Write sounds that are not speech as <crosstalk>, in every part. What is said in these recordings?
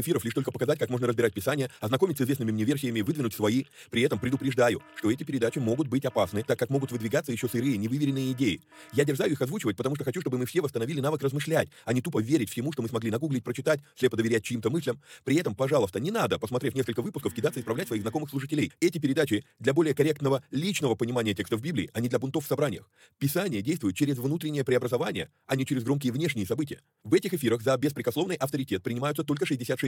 эфиров лишь только показать, как можно разбирать Писание, ознакомиться с известными мне версиями, выдвинуть свои. При этом предупреждаю, что эти передачи могут быть опасны, так как могут выдвигаться еще сырые, невыверенные идеи. Я дерзаю их озвучивать, потому что хочу, чтобы мы все восстановили навык размышлять, а не тупо верить всему, что мы смогли нагуглить, прочитать, слепо доверять чьим-то мыслям. При этом, пожалуйста, не надо, посмотрев несколько выпусков, кидаться исправлять своих знакомых служителей. Эти передачи для более корректного личного понимания текстов Библии, а не для бунтов в собраниях. Писание действует через внутреннее преобразование, а не через громкие внешние события. В этих эфирах за беспрекословный авторитет принимаются только 66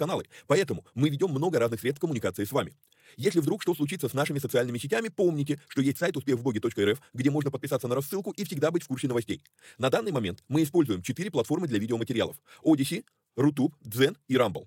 каналы. Поэтому мы ведем много разных средств коммуникации с вами. Если вдруг что случится с нашими социальными сетями, помните, что есть сайт успехвбоге.рф, где можно подписаться на рассылку и всегда быть в курсе новостей. На данный момент мы используем четыре платформы для видеоматериалов. Odyssey, Rutube, Zen и Rumble.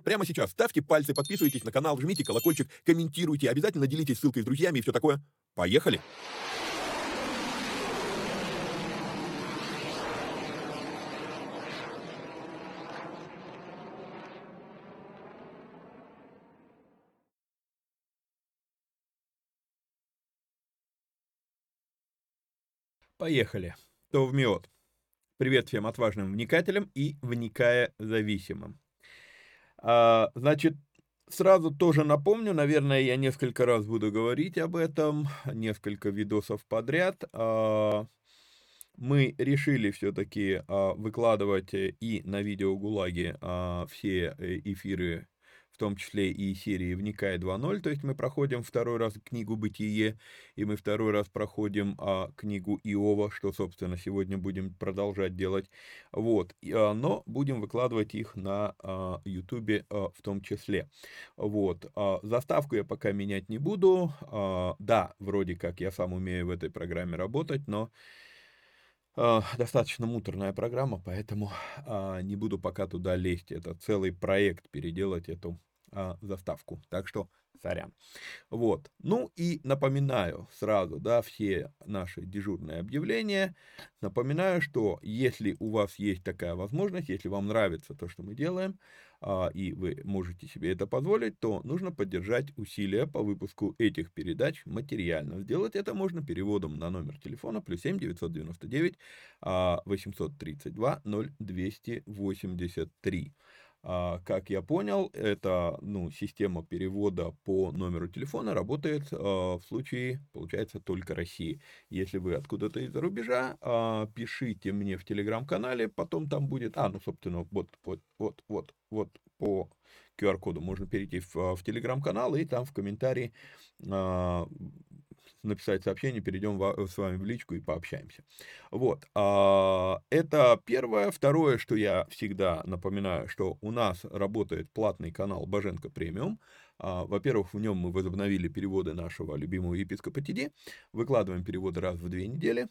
прямо сейчас ставьте пальцы, подписывайтесь на канал, жмите колокольчик, комментируйте, обязательно делитесь ссылкой с друзьями и все такое. Поехали! Поехали. То в МИОТ. Привет всем отважным вникателям и вникая зависимым. А, значит, сразу тоже напомню, наверное, я несколько раз буду говорить об этом, несколько видосов подряд. А, мы решили все-таки а, выкладывать и на видео ГУЛАГе все э, эфиры том числе и серии «Вникай 2.0», то есть мы проходим второй раз книгу «Бытие», и мы второй раз проходим а, книгу Иова, что, собственно, сегодня будем продолжать делать, вот, а, но будем выкладывать их на а, YouTube а, в том числе, вот, а, заставку я пока менять не буду, а, да, вроде как я сам умею в этой программе работать, но достаточно муторная программа, поэтому а, не буду пока туда лезть. Это целый проект переделать эту а, заставку. Так что сорян. Вот. Ну и напоминаю сразу, да, все наши дежурные объявления. Напоминаю, что если у вас есть такая возможность, если вам нравится то, что мы делаем, а, и вы можете себе это позволить, то нужно поддержать усилия по выпуску этих передач материально. Сделать это можно переводом на номер телефона плюс 7 999 832 0283. А, как я понял, это ну, система перевода по номеру телефона работает а, в случае, получается, только России. Если вы откуда-то из-за рубежа, а, пишите мне в телеграм-канале, потом там будет, а, ну, собственно, вот, вот, вот, вот, вот по QR-коду можно перейти в, в телеграм-канал и там в комментарии написать сообщение, перейдем с вами в личку и пообщаемся. Вот, а, это первое. Второе, что я всегда напоминаю, что у нас работает платный канал Боженко Премиум. А, во-первых, в нем мы возобновили переводы нашего любимого епископа Тиди, выкладываем переводы раз в две недели,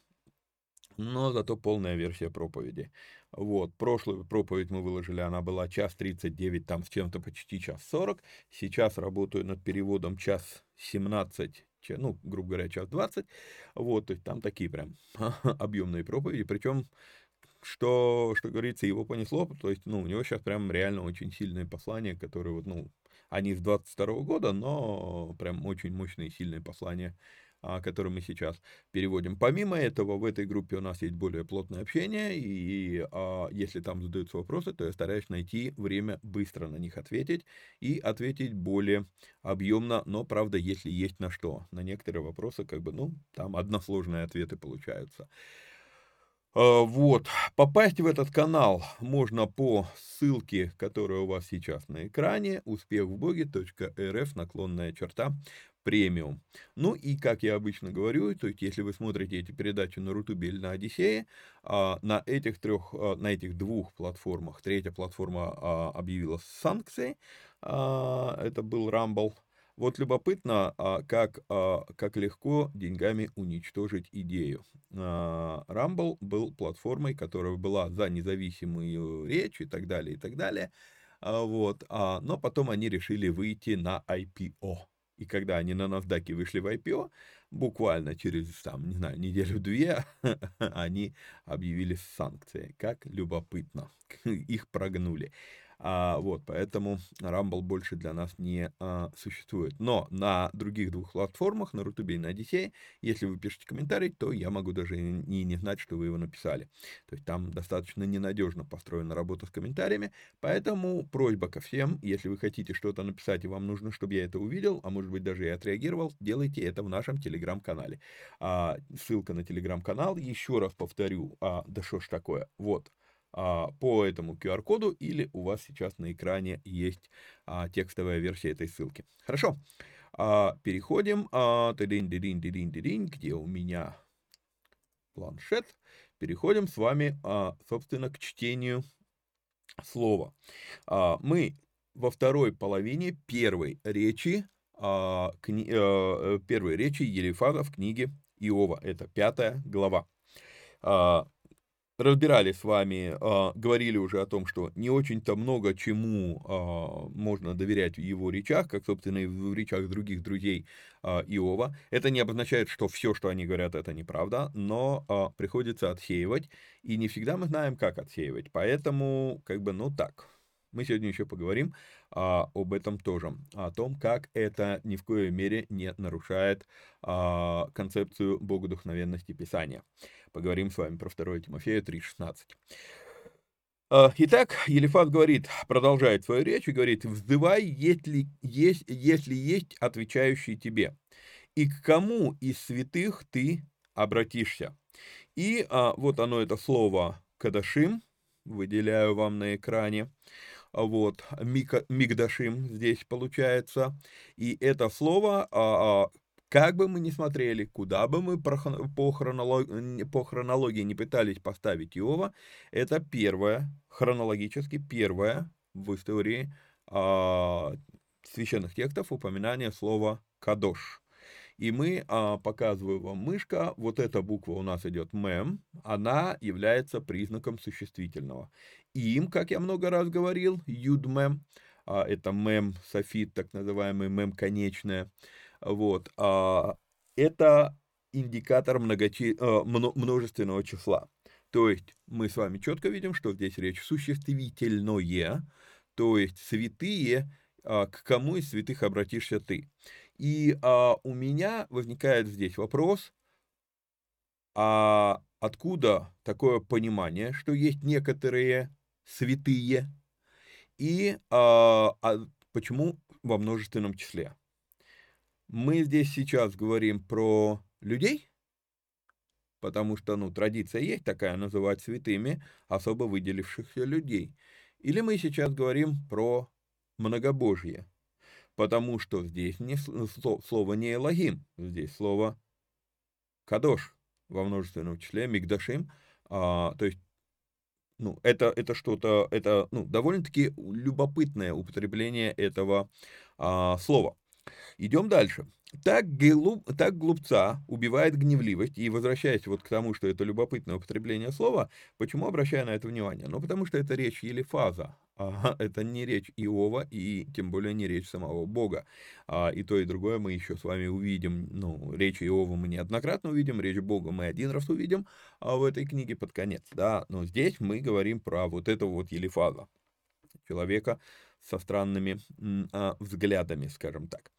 но зато полная версия проповеди. Вот, прошлую проповедь мы выложили, она была час 39, там с чем-то почти час 40. Сейчас работаю над переводом час 17, ну, грубо говоря, час 20. Вот, то есть там такие прям <laughs> объемные проповеди, причем что, что говорится, его понесло, то есть, ну, у него сейчас прям реально очень сильные послания, которые вот, ну, они с 22 года, но прям очень мощные сильные послания который мы сейчас переводим. Помимо этого, в этой группе у нас есть более плотное общение, и а, если там задаются вопросы, то я стараюсь найти время быстро на них ответить и ответить более объемно, но, правда, если есть на что. На некоторые вопросы, как бы, ну, там односложные ответы получаются. А, вот, попасть в этот канал можно по ссылке, которая у вас сейчас на экране, успехвбоге.рф, наклонная черта, премиум. Ну и, как я обычно говорю, то есть если вы смотрите эти передачи на Рутубе или на Одиссее, а, на этих трех, а, на этих двух платформах, третья платформа объявила санкции, это был Rumble, вот любопытно, а, как, а, как легко деньгами уничтожить идею. А, Rumble был платформой, которая была за независимую речь и так далее, и так далее. Вот. Но потом они решили выйти на IPO. И когда они на NASDAQ вышли в IPO, буквально через, там, не знаю, неделю-две, <laughs> они объявили санкции. Как любопытно. Их прогнули. А, вот, поэтому Rumble больше для нас не а, существует. Но на других двух платформах, на Рутубе и на Одиссее, если вы пишете комментарий, то я могу даже и не знать, что вы его написали. То есть там достаточно ненадежно построена работа с комментариями, поэтому просьба ко всем, если вы хотите что-то написать и вам нужно, чтобы я это увидел, а может быть даже и отреагировал, делайте это в нашем телеграм-канале. А, ссылка на телеграм-канал, еще раз повторю, а, да что ж такое, вот, по этому QR-коду, или у вас сейчас на экране есть а, текстовая версия этой ссылки. Хорошо. А, переходим. Где у меня планшет? Переходим с вами, собственно, к чтению слова. Мы во второй половине первой речи, кни, э, первой речи Елифаза в книге Иова. Это пятая глава разбирали с вами, а, говорили уже о том, что не очень-то много чему а, можно доверять в его речах, как, собственно, и в речах других друзей а, Иова. Это не обозначает, что все, что они говорят, это неправда, но приходится отсеивать, и не всегда мы знаем, как отсеивать. Поэтому, как бы, ну так, мы сегодня еще поговорим а, об этом тоже, о том, как это ни в коей мере не нарушает а, концепцию богодухновенности Писания. Поговорим с вами про 2 Тимофея 3.16. А, итак, Елифат говорит, продолжает свою речь и говорит, «Вздывай, если есть, если есть отвечающий тебе, и к кому из святых ты обратишься». И а, вот оно, это слово «кадашим», выделяю вам на экране вот, мигдашим здесь получается. И это слово, а, а, как бы мы ни смотрели, куда бы мы по, хронологии, по хронологии не пытались поставить Иова, это первое, хронологически первое в истории а, священных текстов упоминание слова «кадош». И мы, а, показываю вам мышка, вот эта буква у нас идет мем, она является признаком существительного. Им, как я много раз говорил, юдмем, а, это мем, софит, так называемый мем конечное, вот, а, это индикатор многочи... А, множественного числа. То есть мы с вами четко видим, что здесь речь существительное, то есть святые, к кому из святых обратишься ты. И а, у меня возникает здесь вопрос, а откуда такое понимание, что есть некоторые святые, и а, а почему во множественном числе? Мы здесь сейчас говорим про людей, потому что, ну, традиция есть такая называть святыми особо выделившихся людей. Или мы сейчас говорим про многобожье, потому что здесь не, слово не Элогим, здесь слово кадош во множественном числе, мигдашим, а, то есть ну, это, это что-то, это ну, довольно-таки любопытное употребление этого а, слова. Идем дальше. Так, глуп, так глупца убивает гневливость, и возвращаясь вот к тому, что это любопытное употребление слова, почему обращаю на это внимание? Ну, потому что это речь Елифаза, а это не речь Иова, и тем более не речь самого Бога. А, и то, и другое мы еще с вами увидим, ну, речь Иова мы неоднократно увидим, речь Бога мы один раз увидим а в этой книге под конец, да, но здесь мы говорим про вот этого вот Елифаза, человека со странными а, взглядами, скажем так.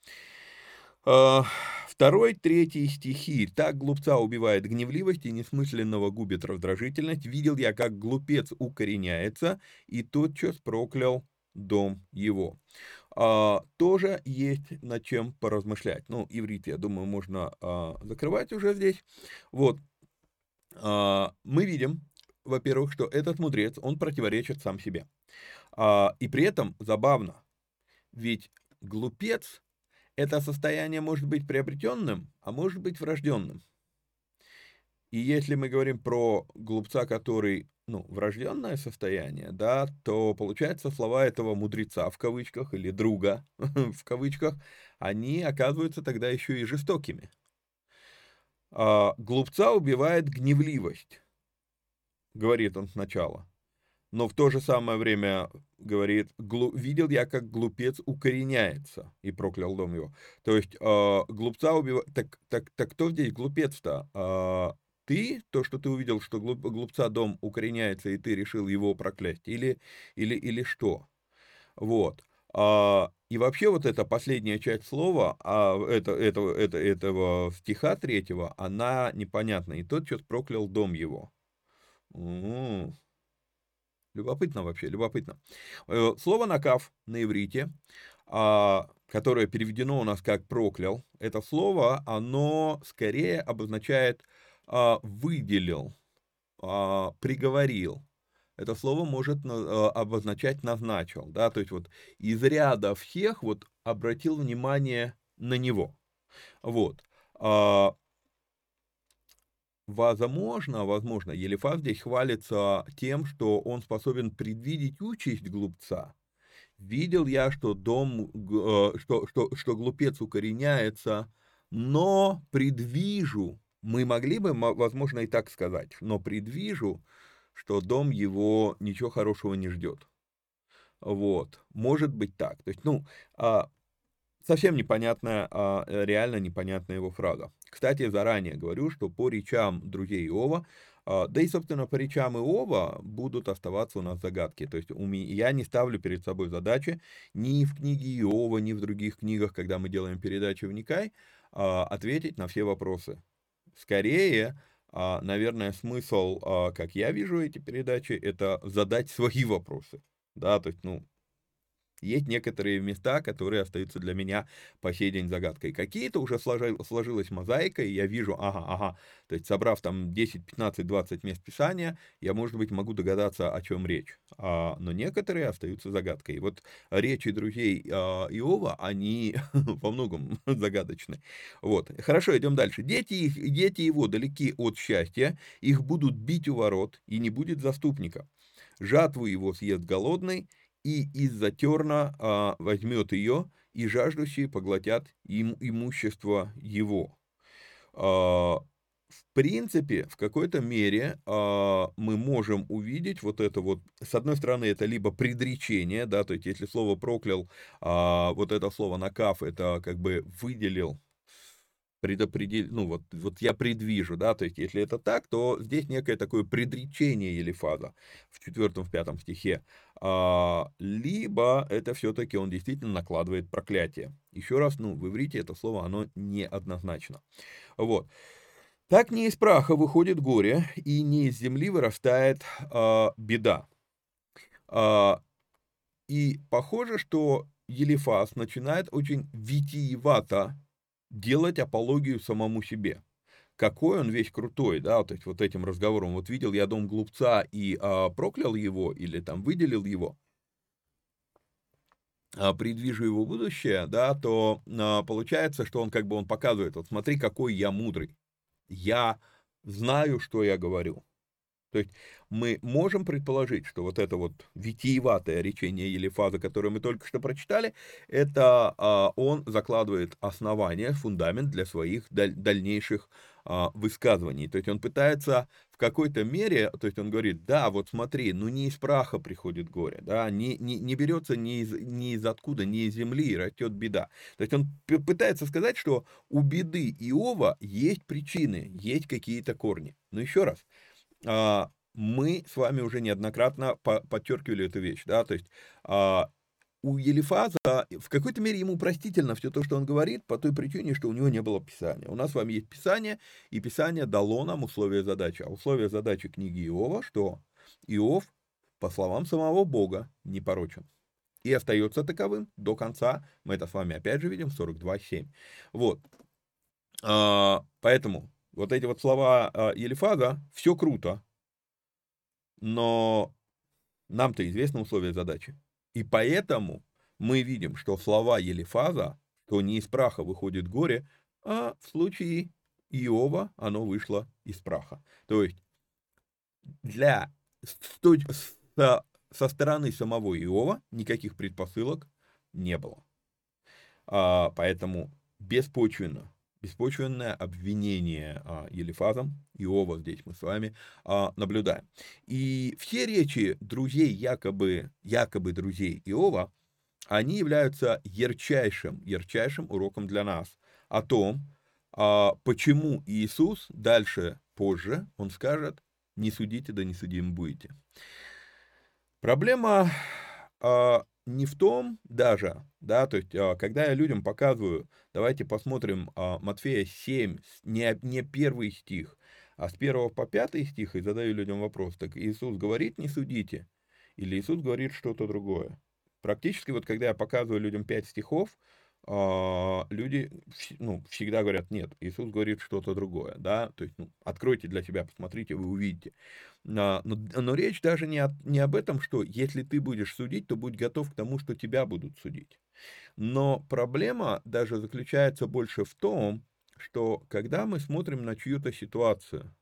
А, второй, третий стихи. «Так глупца убивает гневливость и несмысленного губит раздражительность. Видел я, как глупец укореняется, и тотчас проклял дом его». А, тоже есть над чем поразмышлять. Ну, иврит, я думаю, можно а, закрывать уже здесь. Вот. А, мы видим, во-первых, что этот мудрец, он противоречит сам себе. А, и при этом забавно, ведь глупец это состояние может быть приобретенным, а может быть врожденным. И если мы говорим про глупца, который, ну, врожденное состояние, да, то получается слова этого мудреца в кавычках или друга <laughs> в кавычках, они оказываются тогда еще и жестокими. А, глупца убивает гневливость, говорит он сначала но в то же самое время говорит, видел я, как глупец укореняется, и проклял дом его. То есть э, глупца убивает, так, так, так кто здесь глупец-то? Э, ты, то, что ты увидел, что глуп, глупца дом укореняется, и ты решил его проклясть, или, или, или что? Вот. А, и вообще вот эта последняя часть слова, а, это, это, это, этого стиха третьего, она непонятна. И тот что-то проклял дом его. У-у-у. Любопытно вообще, любопытно. Э, слово «накав» на иврите, а, которое переведено у нас как «проклял», это слово, оно скорее обозначает а, «выделил», а, «приговорил». Это слово может обозначать «назначил», да, то есть вот из ряда всех вот обратил внимание на него. Вот. Возможно, возможно, Елифаз здесь хвалится тем, что он способен предвидеть участь глупца. Видел я, что дом, э, что, что, что глупец укореняется, но предвижу, мы могли бы, возможно, и так сказать, но предвижу, что дом его ничего хорошего не ждет. Вот, может быть так. То есть, ну, а, совсем непонятная, а, реально непонятная его фраза. Кстати, заранее говорю, что по речам друзей Иова, а, да и, собственно, по речам Иова будут оставаться у нас загадки. То есть я не ставлю перед собой задачи ни в книге Иова, ни в других книгах, когда мы делаем передачу «Вникай», а, ответить на все вопросы. Скорее, а, наверное, смысл, как я вижу эти передачи, это задать свои вопросы. Да, то есть, ну, есть некоторые места, которые остаются для меня по сей день загадкой. Какие-то уже сложилась мозаика, и я вижу, ага, ага, то есть собрав там 10, 15, 20 мест Писания, я, может быть, могу догадаться, о чем речь. А, но некоторые остаются загадкой. Вот речи друзей а, Иова, они <laughs> во многом <laughs> загадочны. Вот, хорошо, идем дальше. Дети, их, дети его далеки от счастья, их будут бить у ворот, и не будет заступника. Жатву его съест голодный, и из-за терна а, возьмет ее, и жаждущие поглотят им имущество его. А, в принципе, в какой-то мере а, мы можем увидеть вот это вот, с одной стороны, это либо предречение, да, то есть если слово проклял, а, вот это слово накав, это как бы выделил предопредел... ну вот, вот я предвижу, да, то есть если это так, то здесь некое такое предречение Елифаза в четвертом, в пятом стихе, либо это все-таки он действительно накладывает проклятие. Еще раз, ну, в иврите это слово, оно неоднозначно. Вот. Так не из праха выходит горе, и не из земли вырастает а, беда. А, и похоже, что Елифаз начинает очень витиевато делать апологию самому себе. Какой он весь крутой, да, есть вот этим разговором, вот видел я дом глупца и а, проклял его или там выделил его, а, предвижу его будущее, да, то а, получается, что он как бы он показывает, вот смотри, какой я мудрый. я знаю, что я говорю. То есть мы можем предположить, что вот это вот витиеватое речение или фаза, которую мы только что прочитали, это а, он закладывает основание, фундамент для своих даль, дальнейших а, высказываний. То есть он пытается в какой-то мере, то есть он говорит, да, вот смотри, ну не из праха приходит горе, да, не, не, не берется ни из, ни из откуда, ни из земли растет беда. То есть он пытается сказать, что у беды Иова есть причины, есть какие-то корни. Но еще раз, мы с вами уже неоднократно подчеркивали эту вещь, да, то есть а, у Елифаза в какой-то мере ему простительно все то, что он говорит, по той причине, что у него не было Писания. У нас с вами есть Писание, и Писание дало нам условия задачи. А условия задачи книги Иова, что Иов, по словам самого Бога, не порочен. И остается таковым до конца. Мы это с вами опять же видим в 42.7. Вот. А, поэтому вот эти вот слова а, Елифаза, все круто, но нам-то известны условия задачи. И поэтому мы видим, что слова Елифаза, что не из праха выходит горе, а в случае Иова оно вышло из праха. То есть для, со, со стороны самого Иова никаких предпосылок не было. А, поэтому беспочвенно беспочвенное обвинение а, Елифазом, Иова здесь мы с вами а, наблюдаем. И все речи друзей, якобы, якобы друзей Иова, они являются ярчайшим, ярчайшим уроком для нас о том, а, почему Иисус дальше, позже, он скажет, не судите, да не судим будете. Проблема а, не в том даже, да, то есть, а, когда я людям показываю, давайте посмотрим а, Матфея 7, не, не первый стих, а с 1 по 5 стих, и задаю людям вопрос, так Иисус говорит, не судите, или Иисус говорит что-то другое. Практически вот когда я показываю людям 5 стихов, люди ну, всегда говорят, нет, Иисус говорит что-то другое, да, то есть, ну, откройте для себя, посмотрите, вы увидите. Но, но речь даже не, о, не об этом, что если ты будешь судить, то будь готов к тому, что тебя будут судить. Но проблема даже заключается больше в том, что когда мы смотрим на чью-то ситуацию,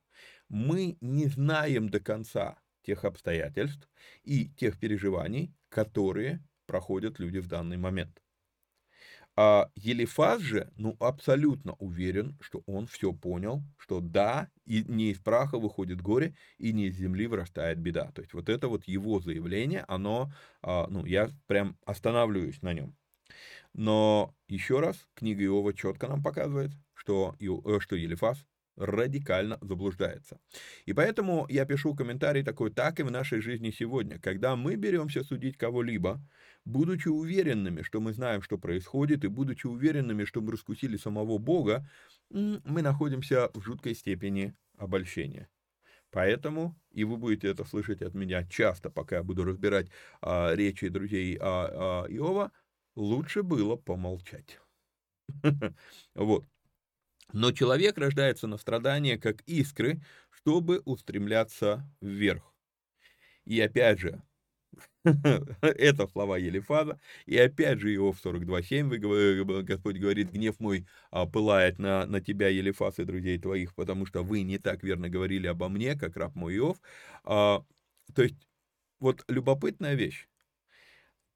мы не знаем до конца тех обстоятельств и тех переживаний, которые проходят люди в данный момент. А Елифаз же, ну, абсолютно уверен, что он все понял, что да, и не из праха выходит горе, и не из земли вырастает беда. То есть вот это вот его заявление, оно, а, ну, я прям останавливаюсь на нем. Но еще раз, книга Иова четко нам показывает, что, э, что Елифаз радикально заблуждается. И поэтому я пишу комментарий такой, так и в нашей жизни сегодня. Когда мы беремся судить кого-либо, будучи уверенными, что мы знаем, что происходит, и будучи уверенными, что мы раскусили самого Бога, мы находимся в жуткой степени обольщения. Поэтому, и вы будете это слышать от меня часто, пока я буду разбирать а, речи друзей а, а, Иова, лучше было помолчать. <laughs> Вот. Но человек рождается на страдания, как искры, чтобы устремляться вверх. И опять же, <laughs> это слова Елифаза. И опять же Иов 42.7, Господь говорит, гнев мой а, пылает на, на тебя, Елифаз, и друзей твоих, потому что вы не так верно говорили обо мне, как раб мой Иов. А, то есть, вот любопытная вещь.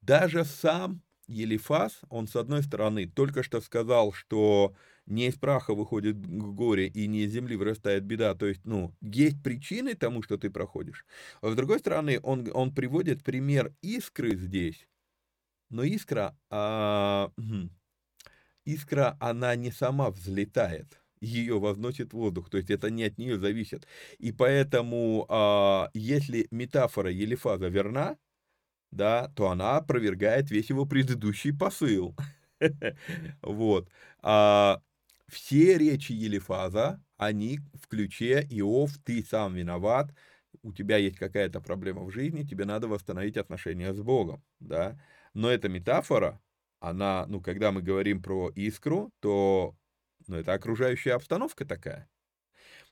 Даже сам Елифаз, он с одной стороны только что сказал, что не из праха выходит горе и не из земли вырастает беда, то есть, ну, есть причины тому, что ты проходишь. А с другой стороны, он, он приводит пример искры здесь, но искра, а, искра, она не сама взлетает, ее возносит воздух, то есть это не от нее зависит. И поэтому, а, если метафора Елифаза верна, да, то она опровергает весь его предыдущий посыл. <laughs> Вот. А все речи Елифаза, они в ключе «Иов, ты сам виноват», у тебя есть какая-то проблема в жизни, тебе надо восстановить отношения с Богом, да. Но эта метафора, она, ну, когда мы говорим про искру, то, ну, это окружающая обстановка такая.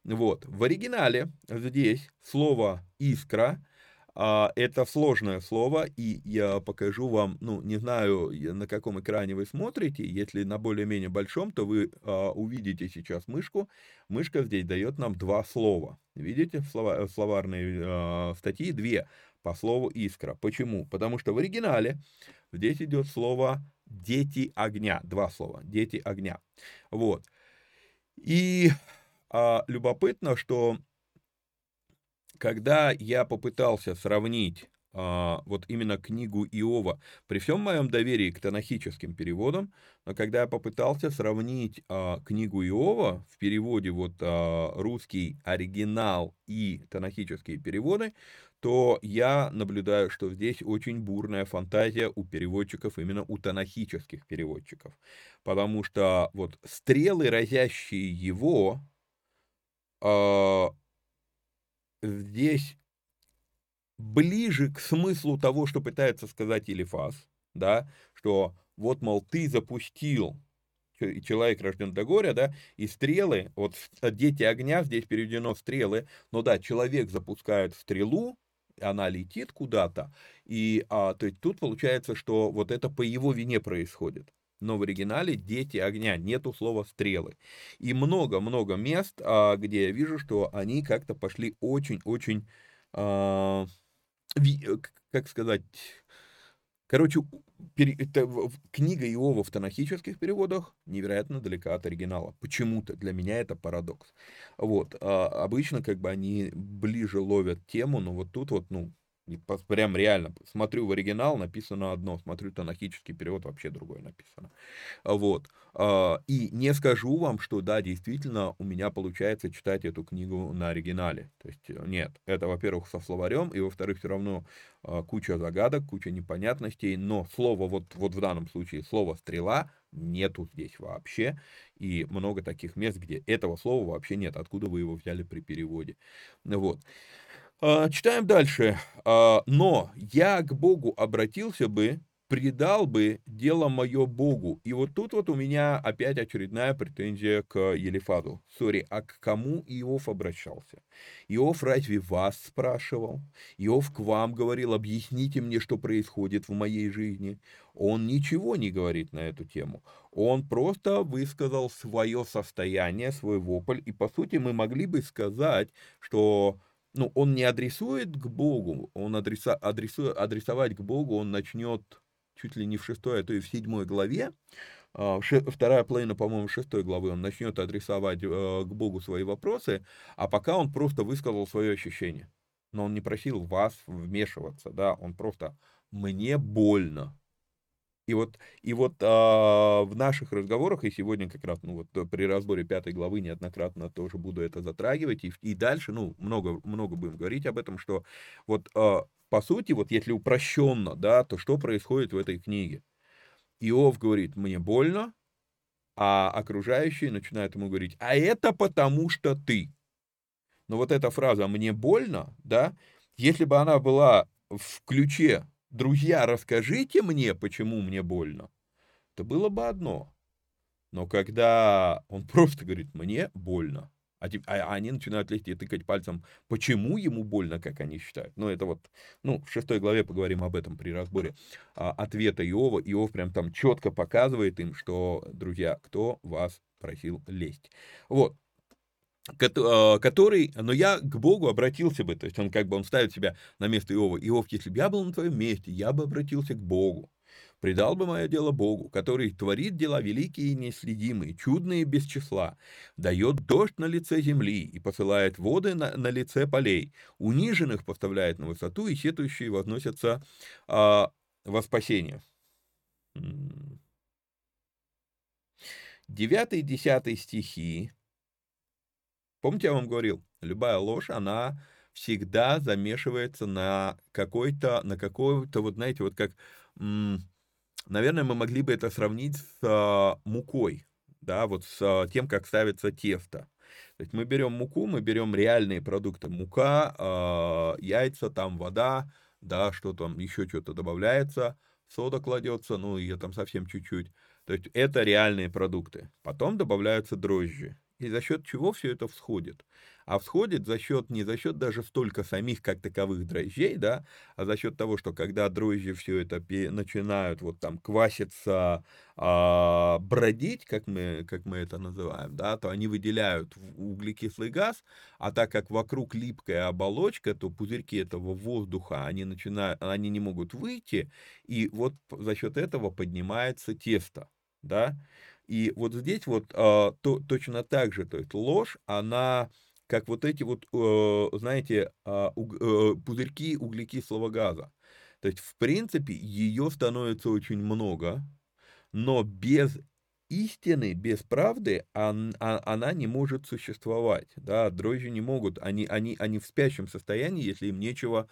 Вот, в оригинале здесь слово «искра» это сложное слово, и я покажу вам, ну, не знаю, на каком экране вы смотрите, если на более-менее большом, то вы а, увидите сейчас мышку. Мышка здесь дает нам два слова. Видите, слова, словарной а, статьи две по слову искра. Почему? Потому что в оригинале здесь идет слово дети огня, два слова, дети огня. Вот. И а, любопытно, что когда я попытался сравнить а, вот именно книгу Иова, при всем моем доверии к танахическим переводам, но когда я попытался сравнить а, книгу Иова в переводе вот а, русский оригинал и танахические переводы, то я наблюдаю, что здесь очень бурная фантазия у переводчиков, именно у танахических переводчиков. Потому что вот стрелы, разящие его, а, здесь ближе к смыслу того, что пытается сказать Елифас, да, что вот, мол, ты запустил человек рожден до горя, да, и стрелы, вот дети огня, здесь переведено стрелы, но да, человек запускает стрелу, она летит куда-то, и а, то есть тут получается, что вот это по его вине происходит. Но в оригинале дети огня, нету слова стрелы. И много-много мест, а, где я вижу, что они как-то пошли очень-очень Э, как сказать, короче, это, книга Иова в танахических переводах невероятно далека от оригинала. Почему-то для меня это парадокс. Вот, а обычно как бы они ближе ловят тему, но вот тут вот, ну, Прям реально. Смотрю в оригинал, написано одно. Смотрю танахический перевод, вообще другое написано. Вот. А, и не скажу вам, что да, действительно, у меня получается читать эту книгу на оригинале. То есть, э, нет. Это, во-первых, со словарем, и, во-вторых, все равно а, куча загадок, куча непонятностей, но слово, вот, вот в данном случае, слово «стрела» нету здесь вообще, и много таких мест, где этого слова вообще нет, откуда вы его взяли при переводе. Вот. А, читаем дальше. А, «Но я к Богу обратился бы, предал бы дело мое Богу». И вот тут вот у меня опять очередная претензия к Елифаду. Сори, а к кому Иов обращался? Иов разве вас спрашивал? Иов к вам говорил, объясните мне, что происходит в моей жизни. Он ничего не говорит на эту тему. Он просто высказал свое состояние, свой вопль. И по сути мы могли бы сказать, что ну, он не адресует к Богу, он адреса, адресует, адресовать к Богу он начнет чуть ли не в шестой, а то и в седьмой главе, а, вторая половина, по-моему, шестой главы, он начнет адресовать э, к Богу свои вопросы, а пока он просто высказал свое ощущение. Но он не просил вас вмешиваться, да, он просто «мне больно», и вот, и вот а, в наших разговорах, и сегодня как раз, ну вот при разборе пятой главы неоднократно тоже буду это затрагивать, и, и дальше, ну, много, много будем говорить об этом, что вот а, по сути, вот если упрощенно, да, то что происходит в этой книге? Иов говорит, мне больно, а окружающие начинают ему говорить, а это потому что ты. Но вот эта фраза «мне больно», да, если бы она была в ключе друзья, расскажите мне, почему мне больно, то было бы одно. Но когда он <laughs> просто говорит, мне больно, а, а они начинают лезть и тыкать пальцем, почему ему больно, как они считают. Ну, это вот, ну, в шестой главе поговорим об этом при разборе а, ответа Иова. Иов прям там четко показывает им, что, друзья, кто вас просил лезть. Вот, а, который, но я к Богу обратился бы, то есть он как бы, он ставит себя на место Иова. Иов, если бы я был на твоем месте, я бы обратился к Богу, предал бы мое дело Богу, который творит дела великие и неследимые, чудные без числа, дает дождь на лице земли и посылает воды на, на лице полей, униженных поставляет на высоту, и сетующие возносятся а, во спасение. Девятый десятый стихи Помните, я вам говорил, любая ложь, она всегда замешивается на какой-то, на какой-то, вот знаете, вот как, наверное, мы могли бы это сравнить с а, мукой, да, вот с а, тем, как ставится тесто. То есть мы берем муку, мы берем реальные продукты, мука, а, яйца, там вода, да, что там, еще что-то добавляется, сода кладется, ну, ее там совсем чуть-чуть. То есть это реальные продукты. Потом добавляются дрожжи и за счет чего все это всходит. а всходит за счет, не за счет даже столько самих как таковых дрожжей, да, а за счет того, что когда дрожжи все это начинают вот там кваситься, а, бродить, как мы, как мы это называем, да, то они выделяют углекислый газ, а так как вокруг липкая оболочка, то пузырьки этого воздуха, они начинают, они не могут выйти, и вот за счет этого поднимается тесто, да, и вот здесь вот а, то, точно так же, то есть ложь, она как вот эти вот, э, знаете, а, э, пузырьки углекислого газа. То есть, в принципе, ее становится очень много, но без истины, без правды он, а, она не может существовать. Да? Дрожжи не могут, они, они, они в спящем состоянии, если им нечего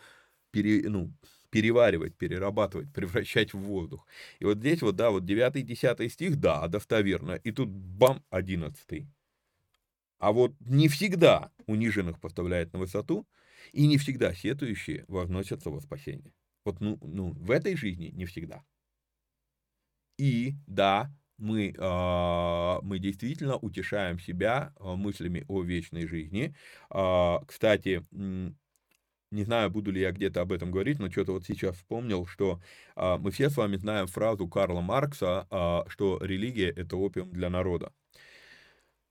пере, ну, переваривать, перерабатывать, <laughs> превращать в воздух. И вот здесь вот, да, вот 9-10 стих, да, достоверно, и тут бам, 11. А вот не всегда униженных поставляет на высоту, и не всегда сетующие возносятся во спасение. Вот ну, ну, в этой жизни не всегда. И да, мы, э, мы действительно утешаем себя э, мыслями о вечной жизни. Э, кстати, не знаю, буду ли я где-то об этом говорить, но что-то вот сейчас вспомнил, что э, мы все с вами знаем фразу Карла Маркса, э, что религия – это опиум для народа.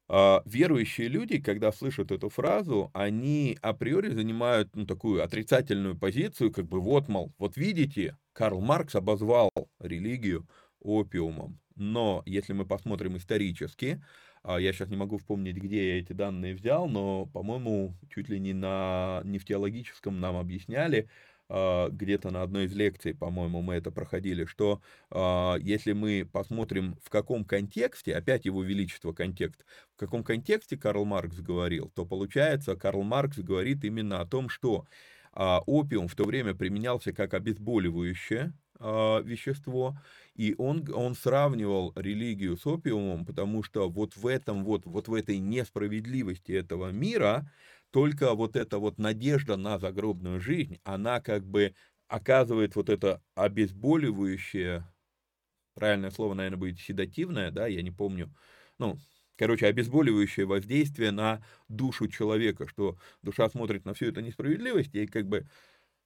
Э, верующие люди, когда слышат эту фразу, они априори занимают ну, такую отрицательную позицию, как бы вот, мол, вот видите, Карл Маркс обозвал религию опиумом. Но если мы посмотрим исторически, а, я сейчас не могу вспомнить, где я эти данные взял, но, по-моему, чуть ли не на нефтеологическом нам объясняли, а, где-то на одной из лекций, по-моему, мы это проходили, что а, если мы посмотрим, в каком контексте, опять его величество контекст, в каком контексте Карл Маркс говорил, то получается, Карл Маркс говорит именно о том, что опиум в то время применялся как обезболивающее, а, вещество, и он, он сравнивал религию с опиумом, потому что вот в этом вот, вот в этой несправедливости этого мира только вот эта вот надежда на загробную жизнь, она как бы оказывает вот это обезболивающее, правильное слово, наверное, будет седативное, да, я не помню, ну, короче, обезболивающее воздействие на душу человека, что душа смотрит на всю эту несправедливость и как бы,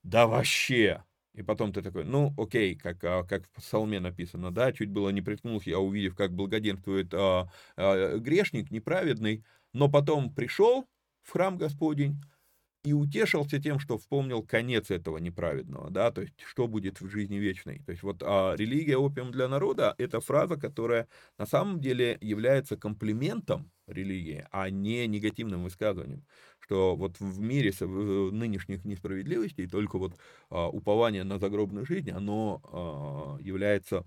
да вообще, и потом ты такой, ну, окей, как, а, как в псалме написано, да, чуть было не приткнулся, я увидев, как благоденствует а, а, грешник неправедный, но потом пришел в храм Господень и утешился тем, что вспомнил конец этого неправедного, да, то есть что будет в жизни вечной. То есть вот а, религия опиум для народа – это фраза, которая на самом деле является комплиментом религии, а не негативным высказыванием что вот в мире нынешних несправедливостей только вот а, упование на загробную жизнь, оно а, является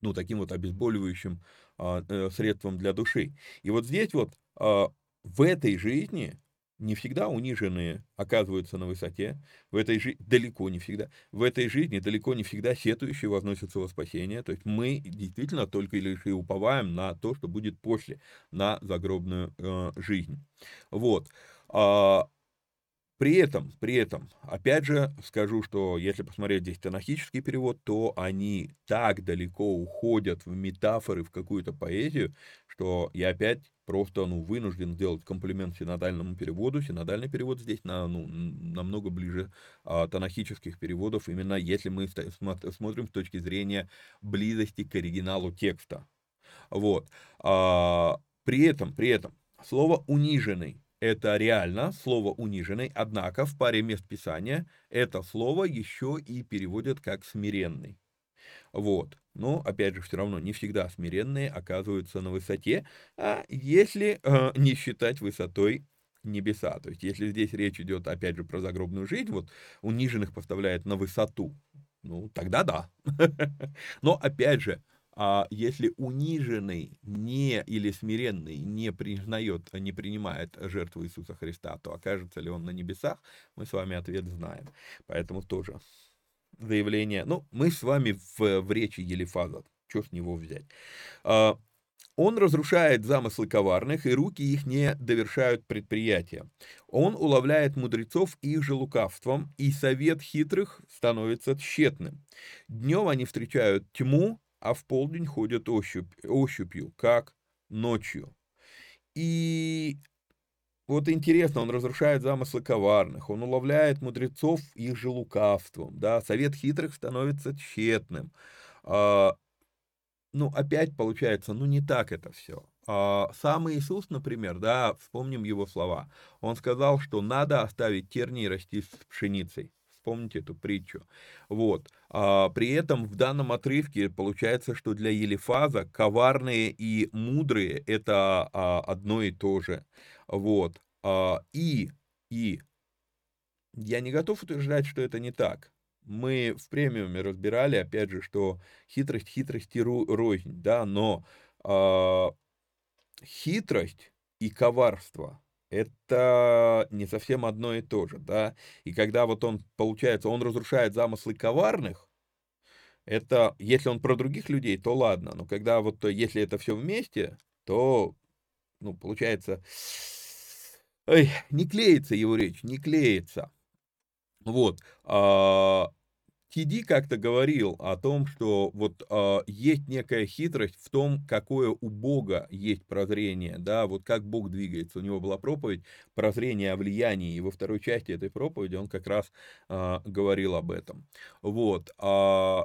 ну, таким вот обезболивающим а, э, средством для души. И вот здесь вот в этой жизни не всегда униженные оказываются на высоте, в этой жизни, далеко не всегда, в этой жизни далеко не всегда сетующие возносятся во спасение, то есть мы действительно только лишь и уповаем на то, что будет после, на загробную э, жизнь. Вот. А, при этом, при этом, опять же, скажу, что если посмотреть здесь танахический перевод, то они так далеко уходят в метафоры, в какую-то поэзию, что я опять просто ну, вынужден сделать комплимент синодальному переводу. Синодальный перевод здесь на, ну, намного ближе а, танахических переводов, именно если мы смотрим с точки зрения близости к оригиналу текста. Вот. А, при этом, при этом, слово «униженный» это реально слово униженный, однако в паре мест Писания это слово еще и переводят как смиренный. Вот. Но, опять же, все равно не всегда смиренные оказываются на высоте, а если э, не считать высотой небеса. То есть, если здесь речь идет, опять же, про загробную жизнь, вот униженных поставляет на высоту, ну, тогда да. <laughs> Но, опять же, а если униженный не или смиренный не признает, не принимает жертву Иисуса Христа, то окажется ли он на небесах, мы с вами ответ знаем. Поэтому тоже заявление. Ну, мы с вами в, в речи Елифаза, что с него взять. А, он разрушает замыслы коварных, и руки их не довершают предприятия. Он уловляет мудрецов их же лукавством, и совет хитрых становится тщетным. Днем они встречают тьму, а в полдень ходят ощупь, ощупью, как ночью. И вот интересно, он разрушает замыслы коварных, он уловляет мудрецов их же лукавством, да, совет хитрых становится тщетным. А, ну, опять получается, ну, не так это все. А, сам Иисус, например, да, вспомним его слова. Он сказал, что надо оставить тернии расти с пшеницей. Вспомните эту притчу. Вот. А, при этом в данном отрывке получается, что для Елифаза коварные и мудрые это а, одно и то же. Вот. А, и, и я не готов утверждать, что это не так. Мы в премиуме разбирали, опять же, что хитрость хитрости рознь, да, но э, хитрость и коварство это не совсем одно и то же, да. И когда вот он, получается, он разрушает замыслы коварных, это, если он про других людей, то ладно, но когда вот, если это все вместе, то, ну, получается, ой, не клеится его речь, не клеится. Вот, а, Тиди как-то говорил о том, что вот э, есть некая хитрость в том, какое у Бога есть прозрение, да, вот как Бог двигается. У него была проповедь «Прозрение о влиянии», и во второй части этой проповеди он как раз э, говорил об этом. Вот. Э,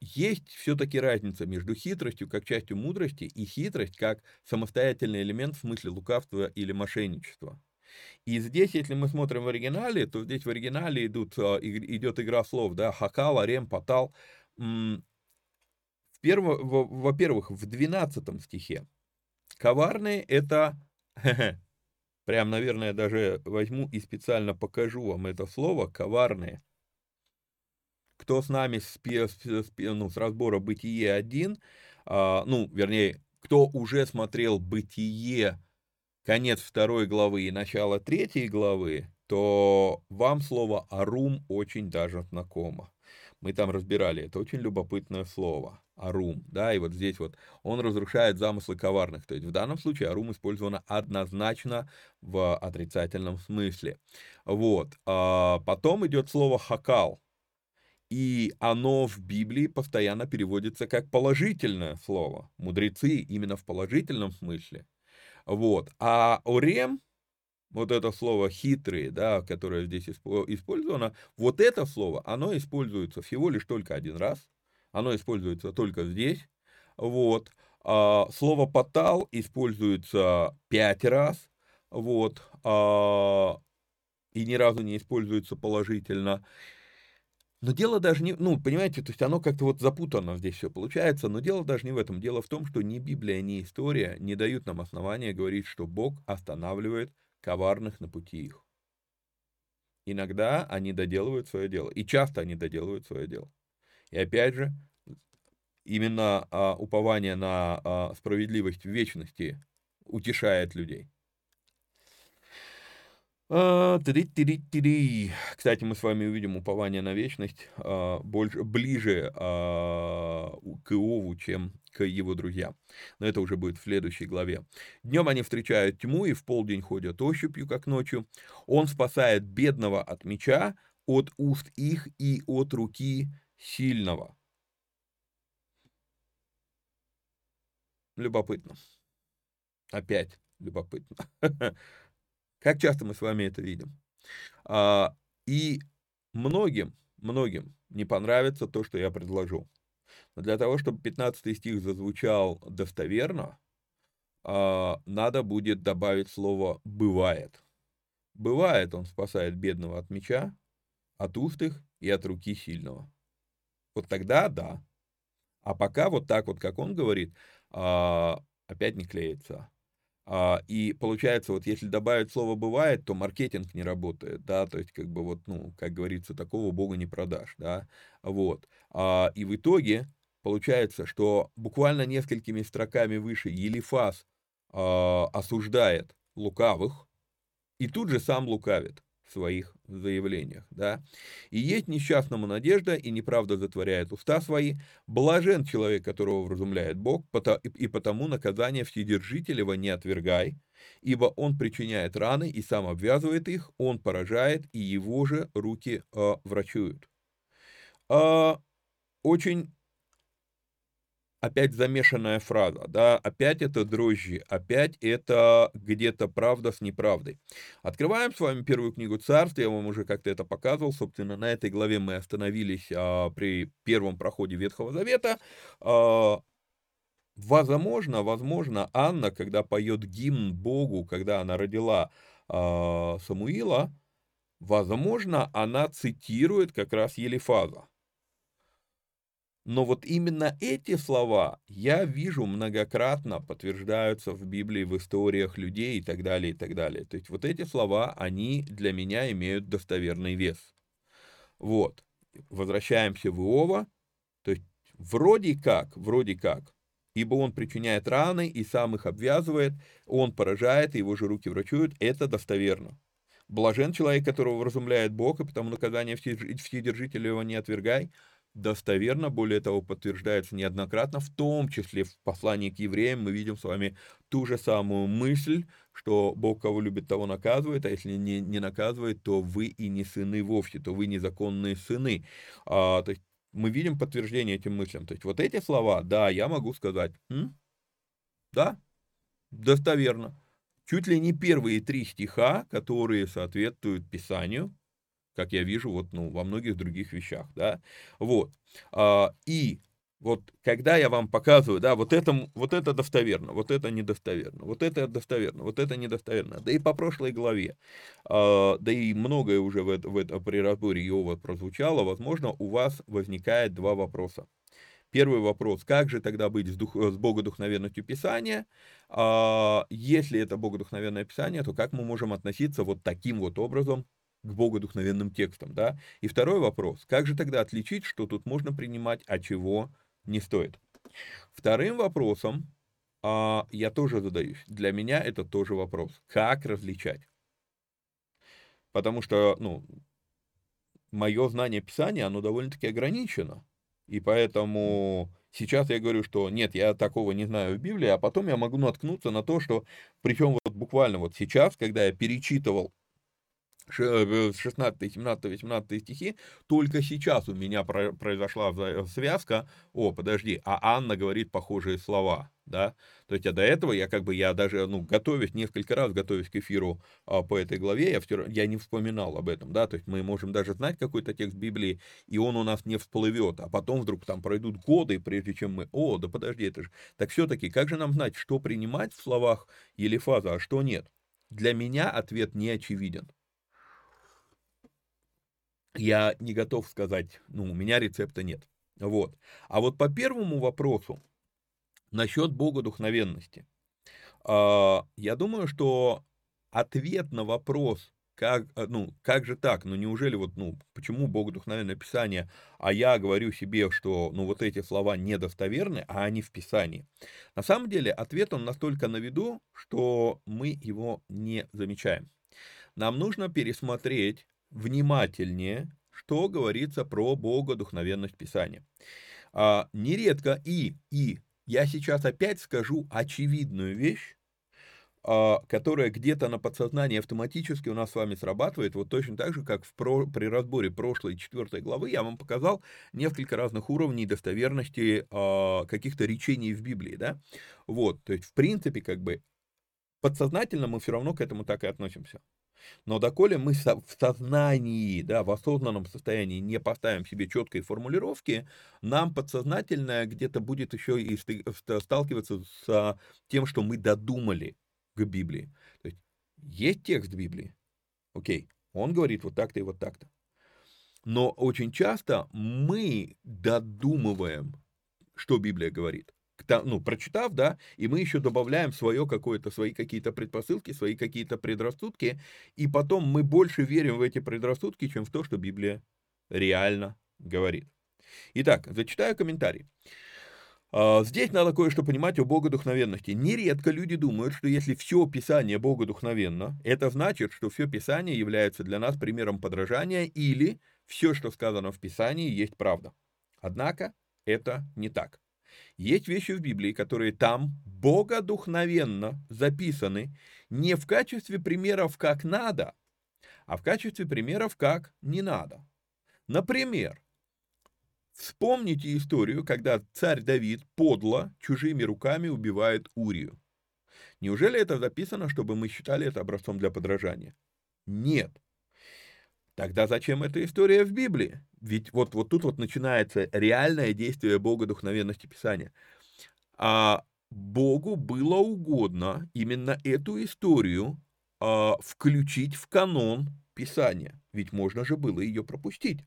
есть все-таки разница между хитростью как частью мудрости и хитрость как самостоятельный элемент в смысле лукавства или мошенничества. И здесь, если мы смотрим в оригинале, то здесь в оригинале идут, а, идет игра слов, да, хакал, арем, патал. Во-первых, в 12 стихе коварные это, <laughs> прям, наверное, даже возьму и специально покажу вам это слово, коварные. Кто с нами с, с, ну, с разбора «Бытие 1», а, ну, вернее, кто уже смотрел «Бытие конец второй главы и начало третьей главы, то вам слово «арум» очень даже знакомо. Мы там разбирали, это очень любопытное слово, арум, да, и вот здесь вот он разрушает замыслы коварных, то есть в данном случае арум использовано однозначно в отрицательном смысле. Вот, а потом идет слово хакал, и оно в Библии постоянно переводится как положительное слово. Мудрецы именно в положительном смысле вот. А орем, вот это слово хитрые, да, которое здесь использовано, вот это слово, оно используется всего лишь только один раз, оно используется только здесь, вот. А слово потал используется пять раз, вот, а, и ни разу не используется положительно. Но дело даже не, ну, понимаете, то есть оно как-то вот запутанно здесь все получается, но дело даже не в этом. Дело в том, что ни Библия, ни история не дают нам основания говорить, что Бог останавливает коварных на пути их. Иногда они доделывают свое дело, и часто они доделывают свое дело. И опять же, именно а, упование на а, справедливость в вечности утешает людей. А, Кстати, мы с вами увидим упование на вечность а, больше, ближе а, к Иову, чем к его друзьям. Но это уже будет в следующей главе. Днем они встречают тьму и в полдень ходят ощупью, как ночью. Он спасает бедного от меча, от уст их и от руки сильного. Любопытно. Опять любопытно. <laughs> Как часто мы с вами это видим? А, и многим, многим не понравится то, что я предложу. Но для того, чтобы 15 стих зазвучал достоверно, а, надо будет добавить слово «бывает». Бывает, он спасает бедного от меча, от уст их и от руки сильного. Вот тогда да. А пока вот так вот, как он говорит, а, опять не клеится. А, и получается, вот если добавить слово «бывает», то маркетинг не работает, да, то есть как бы вот, ну, как говорится, такого бога не продашь, да, вот. А, и в итоге получается, что буквально несколькими строками выше Елифас а, осуждает лукавых, и тут же сам лукавит своих заявлениях, да. И есть несчастному надежда, и неправда затворяет уста свои. Блажен человек, которого вразумляет Бог, и потому наказание Вседержителева не отвергай, ибо он причиняет раны и сам обвязывает их, он поражает, и его же руки э, врачуют. Э, очень опять замешанная фраза, да, опять это дрожжи, опять это где-то правда с неправдой. Открываем с вами первую книгу царств, я вам уже как-то это показывал, собственно, на этой главе мы остановились а, при первом проходе Ветхого Завета. А, возможно, возможно, Анна, когда поет гимн Богу, когда она родила а, Самуила, возможно, она цитирует как раз Елифаза. Но вот именно эти слова я вижу многократно подтверждаются в Библии, в историях людей и так далее, и так далее. То есть вот эти слова, они для меня имеют достоверный вес. Вот. Возвращаемся в Иова. То есть вроде как, вроде как, ибо он причиняет раны и сам их обвязывает, он поражает, и его же руки врачуют, это достоверно. Блажен человек, которого вразумляет Бог, и потому наказание вседержителя его не отвергай, достоверно, более того, подтверждается неоднократно, в том числе в послании к евреям мы видим с вами ту же самую мысль, что Бог кого любит, того наказывает, а если не, не наказывает, то вы и не сыны вовсе, то вы незаконные сыны. А, то есть мы видим подтверждение этим мыслям. То есть вот эти слова, да, я могу сказать, М? да, достоверно. Чуть ли не первые три стиха, которые соответствуют Писанию, как я вижу вот, ну, во многих других вещах, да, вот, а, и вот когда я вам показываю, да, вот это, вот это достоверно, вот это недостоверно, вот это достоверно, вот это недостоверно, да и по прошлой главе, а, да и многое уже в, это, в это, при разборе Иова прозвучало, возможно, у вас возникает два вопроса. Первый вопрос, как же тогда быть с, дух, с богодухновенностью Писания? А, если это богодухновенное Писание, то как мы можем относиться вот таким вот образом к богодухновенным текстам, да? И второй вопрос, как же тогда отличить, что тут можно принимать, а чего не стоит? Вторым вопросом а, я тоже задаюсь. Для меня это тоже вопрос. Как различать? Потому что, ну, мое знание Писания, оно довольно-таки ограничено. И поэтому сейчас я говорю, что нет, я такого не знаю в Библии, а потом я могу наткнуться на то, что, причем вот буквально вот сейчас, когда я перечитывал 16, 17, 18 стихи, только сейчас у меня произошла связка, о, подожди, а Анна говорит похожие слова, да, то есть, а до этого я как бы, я даже, ну, готовясь, несколько раз готовясь к эфиру а, по этой главе, я, все, я не вспоминал об этом, да, то есть мы можем даже знать какой-то текст Библии, и он у нас не всплывет, а потом вдруг там пройдут годы, прежде чем мы, о, да подожди, это же, так все-таки, как же нам знать, что принимать в словах Елифаза, а что нет? Для меня ответ не очевиден я не готов сказать, ну, у меня рецепта нет. Вот. А вот по первому вопросу, насчет богодухновенности, а, я думаю, что ответ на вопрос, как, э, ну, как же так, ну, неужели вот, ну, почему богодухновенное Писание, а я говорю себе, что, ну, вот эти слова недостоверны, а они в Писании. На самом деле, ответ он настолько на виду, что мы его не замечаем. Нам нужно пересмотреть внимательнее, что говорится про богодухновенность Писания. А, нередко и, и, я сейчас опять скажу очевидную вещь, а, которая где-то на подсознании автоматически у нас с вами срабатывает, вот точно так же, как в про, при разборе прошлой четвертой главы я вам показал несколько разных уровней достоверности а, каких-то речений в Библии, да, вот, то есть, в принципе, как бы, подсознательно мы все равно к этому так и относимся. Но доколе мы в сознании, да, в осознанном состоянии не поставим себе четкой формулировки, нам подсознательно где-то будет еще и сталкиваться с тем, что мы додумали к Библии. То есть есть текст Библии, окей, он говорит вот так-то и вот так-то. Но очень часто мы додумываем, что Библия говорит ну, прочитав, да, и мы еще добавляем свое какое-то, свои какие-то предпосылки, свои какие-то предрассудки, и потом мы больше верим в эти предрассудки, чем в то, что Библия реально говорит. Итак, зачитаю комментарий. А, здесь надо кое-что понимать о богодухновенности. Нередко люди думают, что если все Писание богодухновенно, это значит, что все Писание является для нас примером подражания или все, что сказано в Писании, есть правда. Однако это не так. Есть вещи в Библии, которые там богодухновенно записаны не в качестве примеров как надо, а в качестве примеров как не надо. Например, Вспомните историю, когда царь Давид подло чужими руками убивает Урию. Неужели это записано, чтобы мы считали это образцом для подражания? Нет. Тогда зачем эта история в Библии? Ведь вот, вот тут вот начинается реальное действие Бога духовенности Писания. А Богу было угодно именно эту историю а, включить в канон Писания. Ведь можно же было ее пропустить.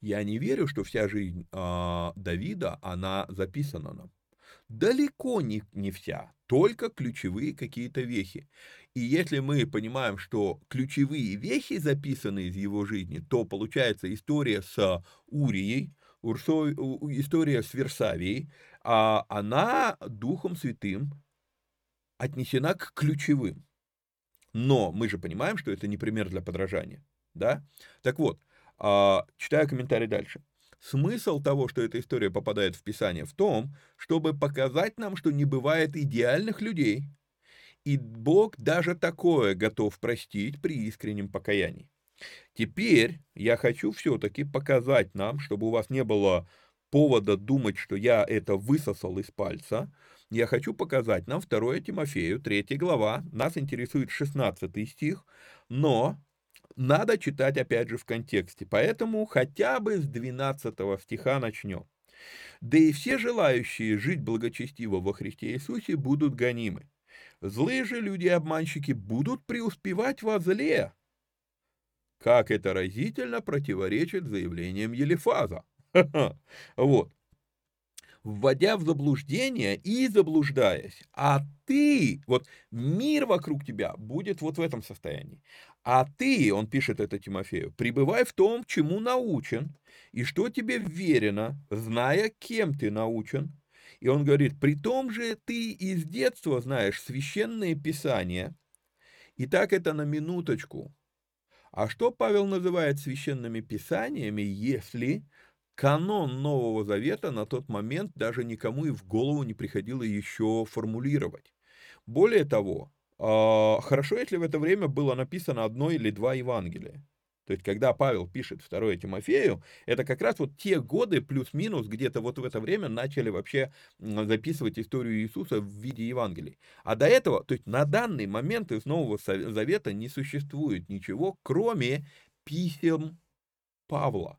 Я не верю, что вся жизнь а, Давида, она записана нам. Далеко не, не вся, только ключевые какие-то вехи. И если мы понимаем, что ключевые вехи записаны из его жизни, то получается история с Урией, Урсой, история с Версавией, а она Духом Святым отнесена к ключевым. Но мы же понимаем, что это не пример для подражания. Да? Так вот, а, читаю комментарий дальше. Смысл того, что эта история попадает в Писание, в том, чтобы показать нам, что не бывает идеальных людей, и Бог даже такое готов простить при искреннем покаянии. Теперь я хочу все-таки показать нам, чтобы у вас не было повода думать, что я это высосал из пальца, я хочу показать нам 2 Тимофею, 3 глава, нас интересует 16 стих, но надо читать опять же в контексте, поэтому хотя бы с 12 стиха начнем. Да и все желающие жить благочестиво во Христе Иисусе будут гонимы. Злые же люди-обманщики будут преуспевать во зле. Как это разительно противоречит заявлениям Елифаза. <laughs> Вот вводя в заблуждение и заблуждаясь. А ты, вот мир вокруг тебя будет вот в этом состоянии. А ты, он пишет это Тимофею, пребывай в том, чему научен, и что тебе верено, зная, кем ты научен. И он говорит, при том же ты из детства знаешь священные писания. И так это на минуточку. А что Павел называет священными писаниями, если канон Нового Завета на тот момент даже никому и в голову не приходило еще формулировать. Более того, хорошо, если в это время было написано одно или два Евангелия. То есть, когда Павел пишет 2 Тимофею, это как раз вот те годы, плюс-минус, где-то вот в это время начали вообще записывать историю Иисуса в виде Евангелий. А до этого, то есть на данный момент из Нового Завета не существует ничего, кроме писем Павла.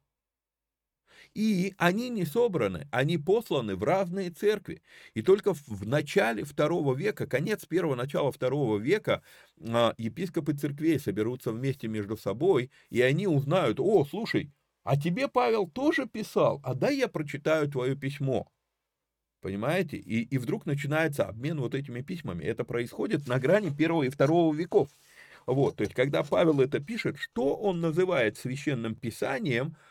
И они не собраны, они посланы в разные церкви. И только в начале второго века, конец первого, начала второго века а, епископы церквей соберутся вместе между собой, и они узнают, о, слушай, а тебе Павел тоже писал, а дай я прочитаю твое письмо. Понимаете? И, и вдруг начинается обмен вот этими письмами. Это происходит на грани первого и второго веков. Вот, то есть, когда Павел это пишет, что он называет священным писанием –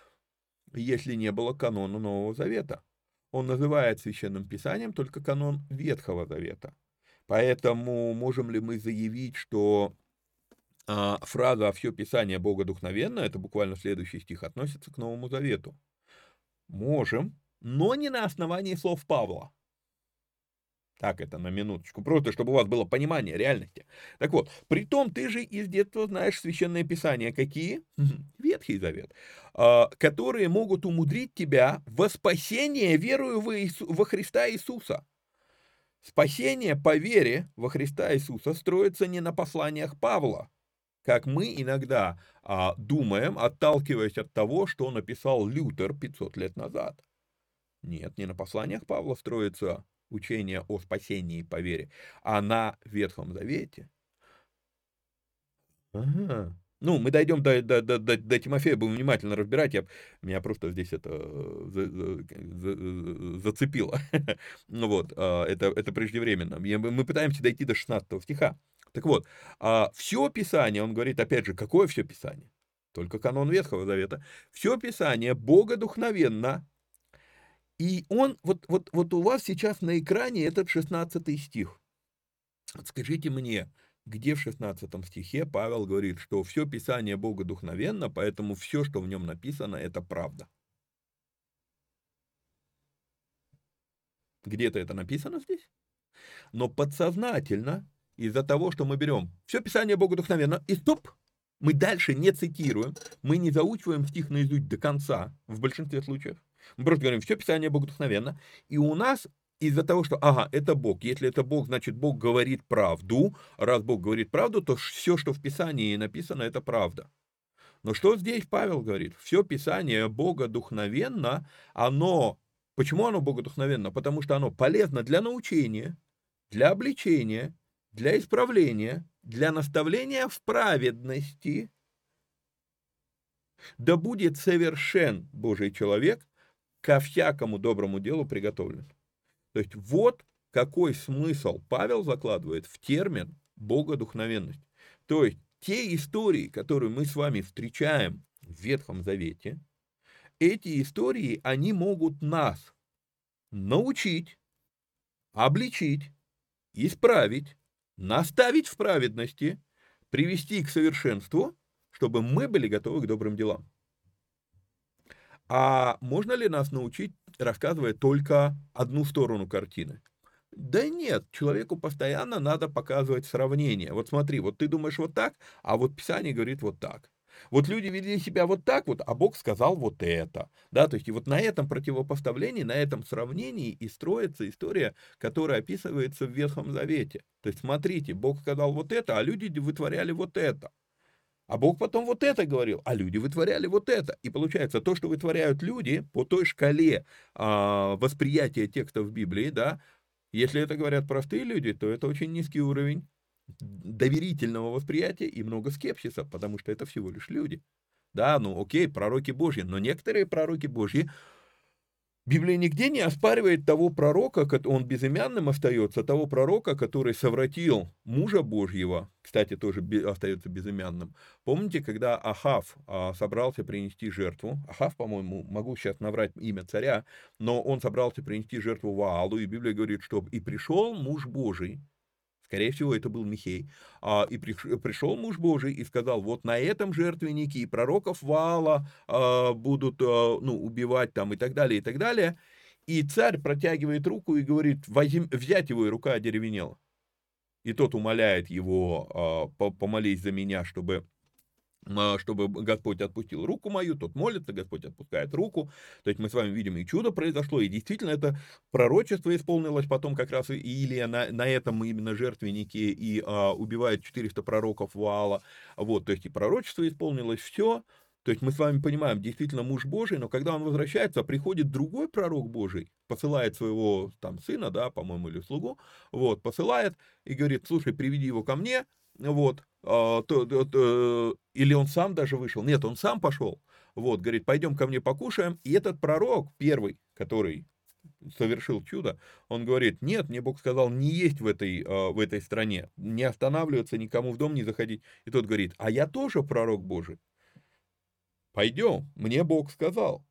если не было канона Нового Завета. Он называет священным писанием только канон Ветхого Завета. Поэтому можем ли мы заявить, что а, фраза «все писание Бога духновенно» это буквально следующий стих, относится к Новому Завету? Можем, но не на основании слов Павла. Так это на минуточку, просто чтобы у вас было понимание реальности. Так вот, при том ты же из детства знаешь священные писания. Какие? Ветхий Завет. А, которые могут умудрить тебя во спасение верою во Христа Иисуса. Спасение по вере во Христа Иисуса строится не на посланиях Павла, как мы иногда а, думаем, отталкиваясь от того, что написал Лютер 500 лет назад. Нет, не на посланиях Павла строится учение о спасении по вере, а на Ветхом Завете. Ага. Ну, мы дойдем до, до, до, до, до Тимофея, будем внимательно разбирать. Я, меня просто здесь это за, за, за, зацепило. <laughs> ну вот, а, это, это преждевременно. Мы пытаемся дойти до 16 стиха. Так вот, а, все Писание, он говорит, опять же, какое все Писание? Только канон Ветхого Завета. Все Писание богодухновенно и он, вот, вот, вот у вас сейчас на экране этот 16 стих. Скажите мне, где в 16 стихе Павел говорит, что все Писание Бога духновенно, поэтому все, что в нем написано, это правда. Где-то это написано здесь? Но подсознательно, из-за того, что мы берем все Писание Бога духновенно, и стоп, Мы дальше не цитируем, мы не заучиваем стих наизусть до конца, в большинстве случаев. Мы просто говорим, все Писание богодухновенно. И у нас из-за того, что, ага, это Бог. Если это Бог, значит, Бог говорит правду. Раз Бог говорит правду, то все, что в Писании написано, это правда. Но что здесь Павел говорит? Все Писание богодухновенно, оно... Почему оно богодухновенно? Потому что оно полезно для научения, для обличения, для исправления, для наставления в праведности. Да будет совершен Божий человек, ко всякому доброму делу приготовлен. То есть вот какой смысл Павел закладывает в термин богодухновенность. То есть те истории, которые мы с вами встречаем в Ветхом Завете, эти истории, они могут нас научить, обличить, исправить, наставить в праведности, привести к совершенству, чтобы мы были готовы к добрым делам. А можно ли нас научить, рассказывая только одну сторону картины? Да нет, человеку постоянно надо показывать сравнение. Вот смотри, вот ты думаешь вот так, а вот Писание говорит вот так. Вот люди вели себя вот так вот, а Бог сказал вот это. Да, то есть и вот на этом противопоставлении, на этом сравнении и строится история, которая описывается в Ветхом Завете. То есть смотрите, Бог сказал вот это, а люди вытворяли вот это. А Бог потом вот это говорил, а люди вытворяли вот это. И получается, то, что вытворяют люди по той шкале а, восприятия текстов Библии, да, если это говорят простые люди, то это очень низкий уровень доверительного восприятия и много скепсиса, потому что это всего лишь люди. Да, ну окей, пророки Божьи, но некоторые пророки Божьи Библия нигде не оспаривает того пророка, он безымянным остается, того пророка, который совратил мужа Божьего, кстати, тоже остается безымянным. Помните, когда Ахав а, собрался принести жертву, Ахав, по-моему, могу сейчас наврать имя царя, но он собрался принести жертву Ваалу, и Библия говорит, что и пришел муж Божий, Скорее всего, это был Михей. А, и пришел муж Божий и сказал, вот на этом жертвеннике и пророков Вала а, будут а, ну, убивать там и так далее, и так далее. И царь протягивает руку и говорит, взять его, и рука одеревенела. И тот умоляет его, помолись за меня, чтобы а, чтобы Господь отпустил руку мою, тот молится, Господь отпускает руку. То есть мы с вами видим, и чудо произошло, и действительно это пророчество исполнилось потом как раз и Илия на, на этом именно жертвеннике и а, убивает 400 пророков Ваала. Вот, то есть и пророчество исполнилось, все. То есть мы с вами понимаем, действительно муж Божий, но когда он возвращается, приходит другой пророк Божий, посылает своего там сына, да, по-моему, или слугу, вот, посылает и говорит, слушай, приведи его ко мне, вот, а, или он сам даже вышел, нет, он сам пошел, вот, говорит, пойдем ко мне покушаем, и этот пророк, первый, который совершил чудо, он говорит, нет, мне Бог сказал не есть в этой, а, в этой стране, не останавливаться, никому в дом не заходить, и тот говорит, а я тоже пророк Божий, пойдем, мне Бог сказал,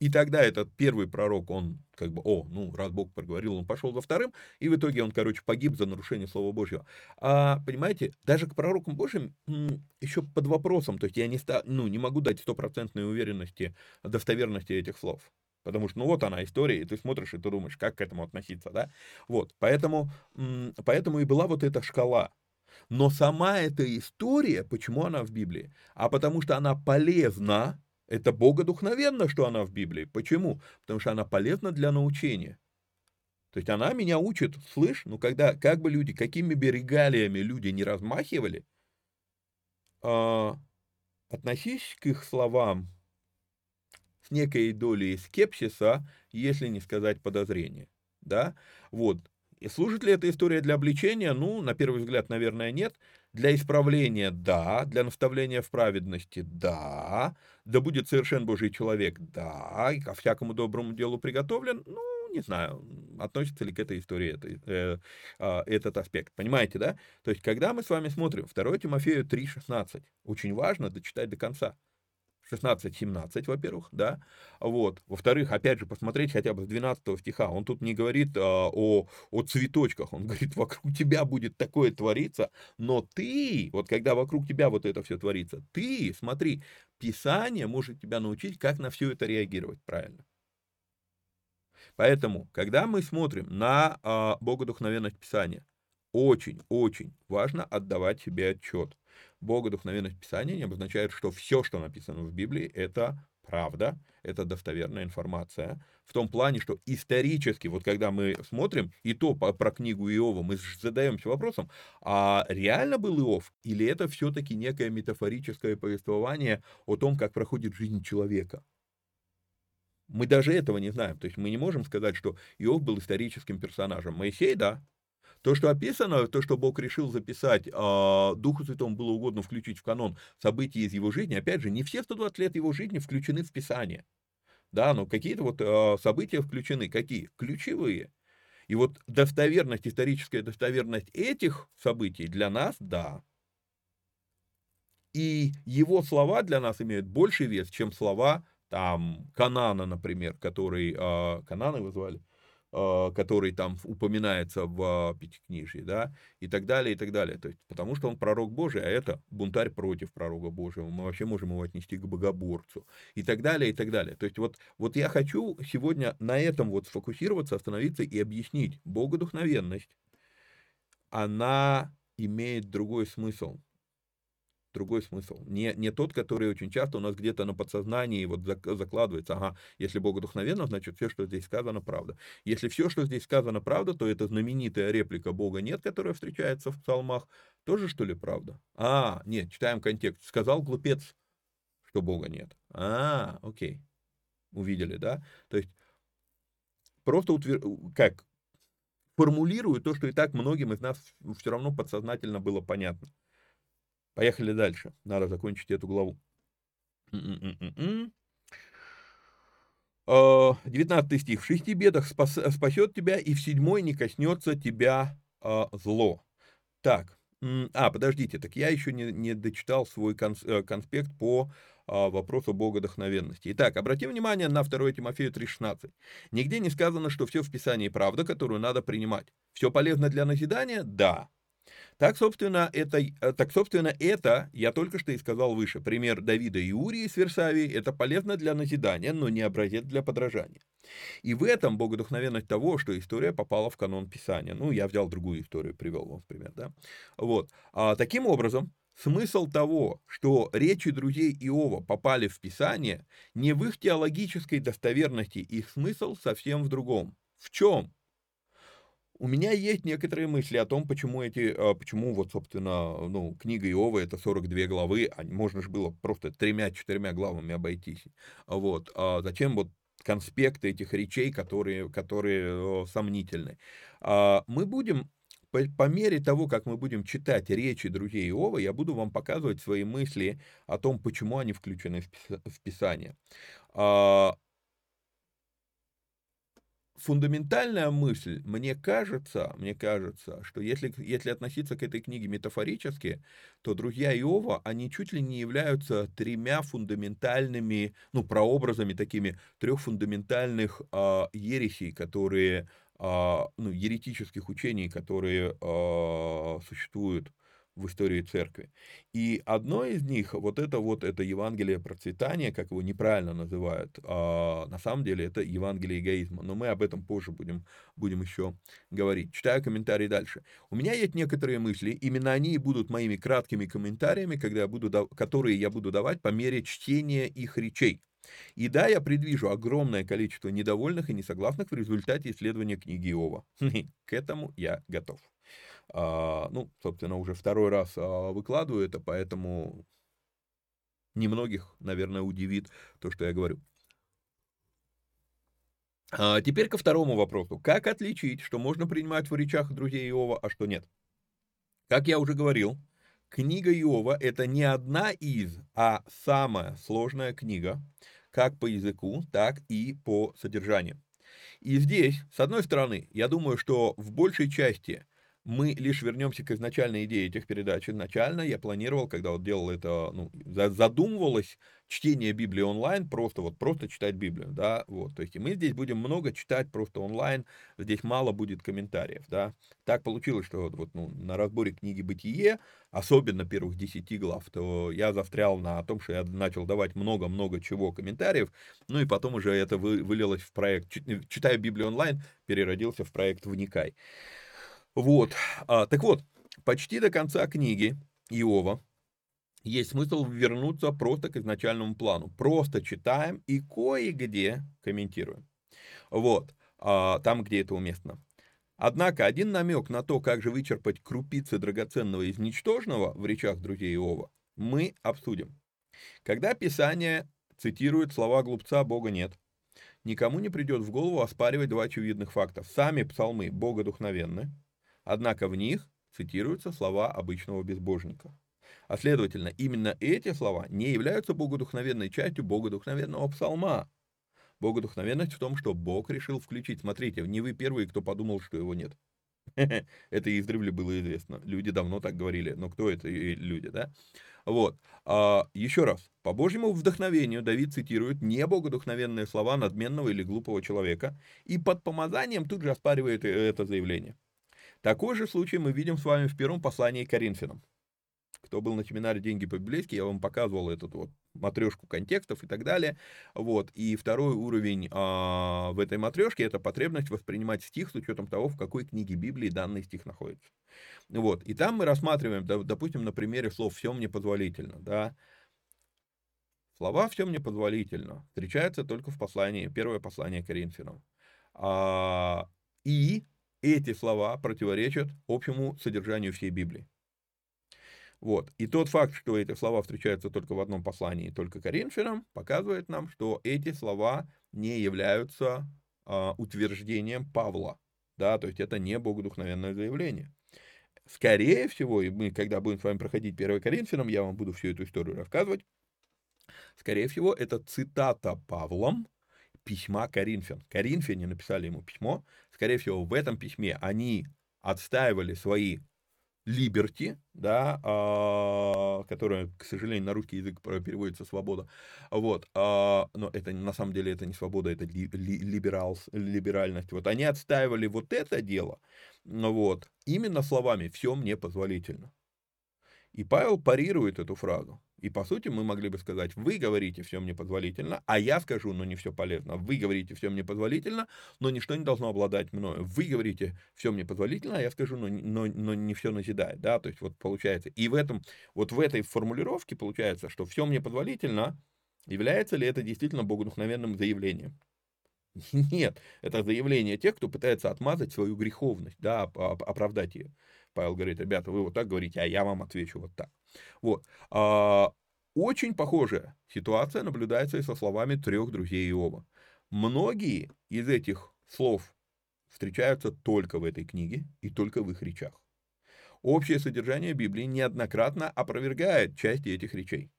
и тогда этот первый пророк, он как бы, о, ну, раз Бог проговорил, он пошел за вторым, и в итоге он, короче, погиб за нарушение Слова Божьего. А, понимаете, даже к пророкам Божьим еще под вопросом, то есть я не, ста, ну, не могу дать стопроцентной уверенности, достоверности этих слов. Потому что, ну, вот она история, и ты смотришь, и ты думаешь, как к этому относиться, да? Вот, поэтому, поэтому и была вот эта шкала. Но сама эта история, почему она в Библии? А потому что она полезна, это богодухновенно, что она в Библии. Почему? Потому что она полезна для научения. То есть она меня учит, слышь, ну когда, как бы люди, какими бы регалиями люди не размахивали, э, относись к их словам с некой долей скепсиса, если не сказать подозрения. Да? Вот. И служит ли эта история для обличения? Ну, на первый взгляд, наверное, нет. Для исправления – да, для наставления в праведности – да, да будет совершен Божий человек – да, и ко всякому доброму делу приготовлен, ну, не знаю, относится ли к этой истории это, э, э, этот аспект. Понимаете, да? То есть, когда мы с вами смотрим 2 Тимофею 3,16, очень важно дочитать до конца. 16-17, во-первых, да, вот, во-вторых, опять же, посмотреть хотя бы с 12 стиха, он тут не говорит а, о, о цветочках, он говорит, вокруг тебя будет такое твориться, но ты, вот когда вокруг тебя вот это все творится, ты, смотри, Писание может тебя научить, как на все это реагировать правильно. Поэтому, когда мы смотрим на а, богодухновенность Писания, очень-очень важно отдавать себе отчет – Богодухновенность Писания не обозначает, что все, что написано в Библии, это правда, это достоверная информация. В том плане, что исторически, вот когда мы смотрим и то по, про книгу Иова, мы задаемся вопросом, а реально был Иов, или это все-таки некое метафорическое повествование о том, как проходит жизнь человека? Мы даже этого не знаем. То есть мы не можем сказать, что Иов был историческим персонажем. Моисей, да, то, что описано, то, что Бог решил записать, э, Духу Святому было угодно включить в канон события из его жизни, опять же, не все 120 лет его жизни включены в Писание. Да, но какие-то вот э, события включены. Какие? Ключевые. И вот достоверность, историческая достоверность этих событий для нас, да. И его слова для нас имеют больший вес, чем слова там Канана, например, который, э, Канана его звали, а, который там упоминается в Пятикнижии, да, и так далее, и так далее. То есть, потому что он пророк Божий, а это бунтарь против пророка Божьего. Мы вообще можем его отнести к богоборцу. И так далее, и так далее. То есть, вот, вот я хочу сегодня на этом вот сфокусироваться, остановиться и объяснить. Богодухновенность, она имеет другой смысл другой смысл. Не, не тот, который очень часто у нас где-то на подсознании вот закладывается. Ага, если Бог вдохновенно, значит все, что здесь сказано, правда. Если все, что здесь сказано, правда, то это знаменитая реплика Бога нет, которая встречается в псалмах, тоже что ли правда? А, нет, читаем контекст. Сказал глупец, что Бога нет. А, окей. Увидели, да? То есть просто утвер... как формулирую то, что и так многим из нас все равно подсознательно было понятно. Поехали дальше. Надо закончить эту главу. 19 м-м-м. стих. В шести бедах спас, спасет тебя, и в седьмой не коснется тебя а, зло. Так, а, подождите, так я еще не, не дочитал свой э, конспект по а, вопросу богодохновенности. Итак, обратим внимание на 2 Тимофею 3,16. Нигде не сказано, что все в Писании правда, которую надо принимать. Все полезно для назидания? Да. Так, собственно, это, э, так, собственно, это я только что и сказал выше. Пример Давида и Урии с Версавии – это полезно для назидания, но не образец для подражания. И в этом богодухновенность того, что история попала в канон Писания. Ну, я взял другую историю, привел вам в пример, да. Вот. А, таким образом, Смысл того, что речи друзей Иова попали в Писание, не в их теологической достоверности, их смысл совсем в другом. В чем? У меня есть некоторые мысли о том, почему эти, а, почему вот, собственно, ну, книга Иова это 42 главы, а можно же было просто тремя-четырьмя главами обойтись. Вот. А зачем вот конспекты этих речей, которые, которые сомнительны. А мы будем, по, по мере того, как мы будем читать речи друзей Иова, я буду вам показывать свои мысли о том, почему они включены в Писание фундаментальная мысль, мне кажется, мне кажется, что если, если относиться к этой книге метафорически, то друзья Иова, они чуть ли не являются тремя фундаментальными, ну, прообразами такими трех фундаментальных э, ересей, которые, э, ну, еретических учений, которые э, существуют в истории церкви. И одно из них, вот это вот, это Евангелие процветания, как его неправильно называют, а на самом деле это Евангелие эгоизма, но мы об этом позже будем, будем еще говорить. Читаю комментарии дальше. У меня есть некоторые мысли, именно они и будут моими краткими комментариями, когда я буду, которые я буду давать по мере чтения их речей. И да, я предвижу огромное количество недовольных и несогласных в результате исследования книги Иова. <laughs> К этому я готов. А, ну, собственно, уже второй раз а, выкладываю это, поэтому немногих, наверное, удивит то, что я говорю. А теперь ко второму вопросу. Как отличить, что можно принимать в речах друзей Иова, а что нет? Как я уже говорил, книга Иова – это не одна из, а самая сложная книга, как по языку, так и по содержанию. И здесь, с одной стороны, я думаю, что в большей части мы лишь вернемся к изначальной идее этих передач. Изначально я планировал, когда вот делал это, ну, задумывалось чтение Библии онлайн, просто вот просто читать Библию, да, вот, то есть мы здесь будем много читать просто онлайн, здесь мало будет комментариев, да. Так получилось, что вот, вот ну, на разборе книги «Бытие», особенно первых десяти глав, то я застрял на том, что я начал давать много-много чего комментариев, ну и потом уже это вылилось в проект «Читаю Библию онлайн», переродился в проект «Вникай». Вот. А, так вот, почти до конца книги Иова есть смысл вернуться просто к изначальному плану. Просто читаем и кое-где комментируем. Вот, а, там, где это уместно. Однако один намек на то, как же вычерпать крупицы драгоценного из ничтожного в речах друзей Иова, мы обсудим. Когда Писание цитирует слова глупца «Бога нет», никому не придет в голову оспаривать два очевидных факта. Сами псалмы богодухновенны, однако в них цитируются слова обычного безбожника. А следовательно, именно эти слова не являются богодухновенной частью богодухновенного псалма. Богодухновенность в том, что Бог решил включить. Смотрите, не вы первые, кто подумал, что его нет. <laughs> Это издревле было известно. Люди давно так говорили. Но кто это люди, да? Вот. А, еще раз. По Божьему вдохновению Давид цитирует не богодухновенные слова надменного или глупого человека и под помазанием тут же оспаривает э, это заявление. Такой же случай мы видим с вами в первом послании к Коринфянам. Кто был на семинаре «Деньги по-библейски», я вам показывал эту вот матрешку контекстов и так далее. Вот. И второй уровень а, в этой матрешке – это потребность воспринимать стих с учетом того, в какой книге Библии данный стих находится. Вот. И там мы рассматриваем, допустим, на примере слов «все мне позволительно». Да? Слова «все мне позволительно» встречаются только в послании, первое послание Коринфянам. А, и эти слова противоречат общему содержанию всей Библии. Вот. И тот факт, что эти слова встречаются только в одном послании, только Коринфянам, показывает нам, что эти слова не являются а, утверждением Павла. Да, то есть это не богодухновенное заявление. Скорее всего, и мы, когда будем с вами проходить 1 Коринфянам, я вам буду всю эту историю рассказывать. Скорее всего, это цитата Павлом письма Коринфян. Коринфяне написали ему письмо. Скорее всего, в этом письме они отстаивали свои liberty, да, а, которая, к сожалению, на русский язык переводится свобода, вот, а, но это на самом деле это не свобода, это ли, ли, либерал, либеральность, вот, они отстаивали вот это дело, вот, именно словами «все мне позволительно». И Павел парирует эту фразу. И по сути мы могли бы сказать, вы говорите, все мне позволительно, а я скажу, но не все полезно. Вы говорите, все мне позволительно, но ничто не должно обладать мною. Вы говорите, все мне позволительно, а я скажу, но, но, но не все назидает. Да? То есть вот получается. И в этом, вот в этой формулировке получается, что все мне позволительно, является ли это действительно богодухновенным заявлением? <laughs> Нет, это заявление тех, кто пытается отмазать свою греховность, да, оправдать ее. Павел говорит, ребята, вы вот так говорите, а я вам отвечу вот так. Вот. А, очень похожая ситуация наблюдается и со словами трех друзей Иова. Многие из этих слов встречаются только в этой книге и только в их речах. Общее содержание Библии неоднократно опровергает части этих речей.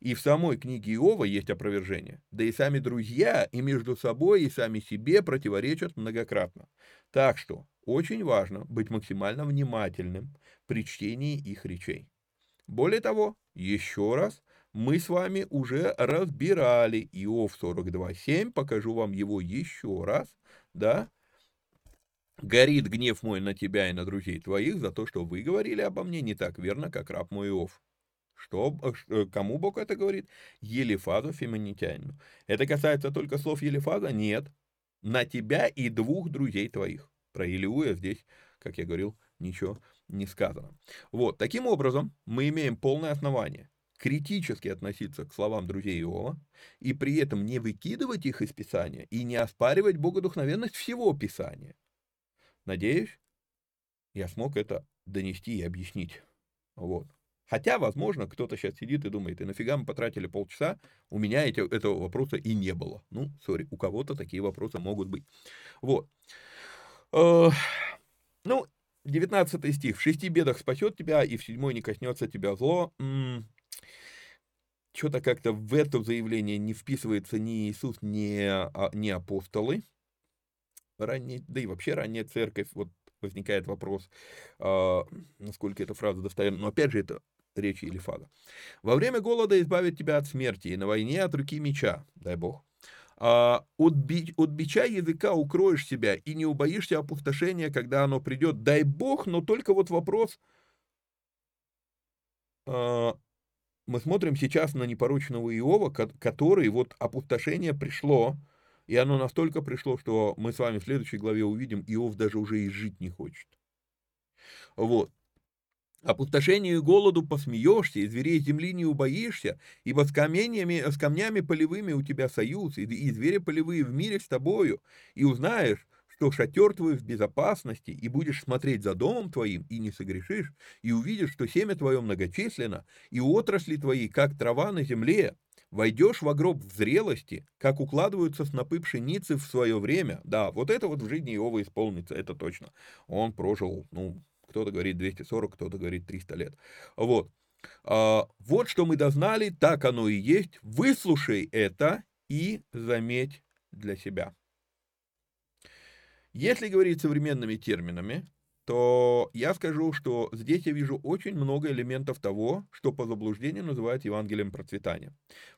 И в самой книге Иова есть опровержение. Да и сами друзья и между собой, и сами себе противоречат многократно. Так что очень важно быть максимально внимательным при чтении их речей. Более того, еще раз, мы с вами уже разбирали Иов 42.7, покажу вам его еще раз, да, Горит гнев мой на тебя и на друзей твоих за то, что вы говорили обо мне не так верно, как раб мой Иов. Что, э, э, кому Бог это говорит? Елифазу феминитянину. Это касается только слов Елифаза? Нет. На тебя и двух друзей твоих. Про Илиуя здесь, как я говорил, ничего не сказано. Вот, таким образом, мы имеем полное основание критически относиться к словам друзей Иова и при этом не выкидывать их из Писания и не оспаривать богодухновенность всего Писания. Надеюсь, я смог это донести и объяснить. Вот. Хотя, возможно, кто-то сейчас сидит и думает, и нафига мы потратили полчаса, у меня эти, этого вопроса и не было. Ну, сори, у кого-то такие вопросы могут быть. Вот. Э, ну, 19 стих. «В шести бедах спасет тебя, и в седьмой не коснется тебя зло». Что-то как-то в это заявление не вписывается ни Иисус, ни, а, ни апостолы. Ранее, да и вообще ранняя церковь, вот возникает вопрос, э, насколько эта фраза достоверна. Но опять же, это речи Илифада. «Во время голода избавит тебя от смерти, и на войне от руки меча, дай Бог. А, от, би, от бича языка укроешь себя и не убоишься опустошения, когда оно придет. Дай Бог, но только вот вопрос... А, мы смотрим сейчас на непорочного Иова, который вот опустошение пришло, и оно настолько пришло, что мы с вами в следующей главе увидим, Иов даже уже и жить не хочет. Вот. Опустошению и голоду посмеешься, и зверей земли не убоишься, ибо с камнями, с камнями полевыми у тебя союз, и, и звери полевые в мире с тобою, и узнаешь, что шатер твой в безопасности, и будешь смотреть за домом твоим, и не согрешишь, и увидишь, что семя твое многочисленно, и отрасли твои, как трава на земле, войдешь в гроб в зрелости, как укладываются снопы пшеницы в свое время. Да, вот это вот в жизни Иова исполнится, это точно. Он прожил, ну, кто-то говорит 240, кто-то говорит 300 лет. Вот. А, вот что мы дознали, так оно и есть. Выслушай это и заметь для себя. Если говорить современными терминами, то я скажу, что здесь я вижу очень много элементов того, что по заблуждению называют Евангелием процветания.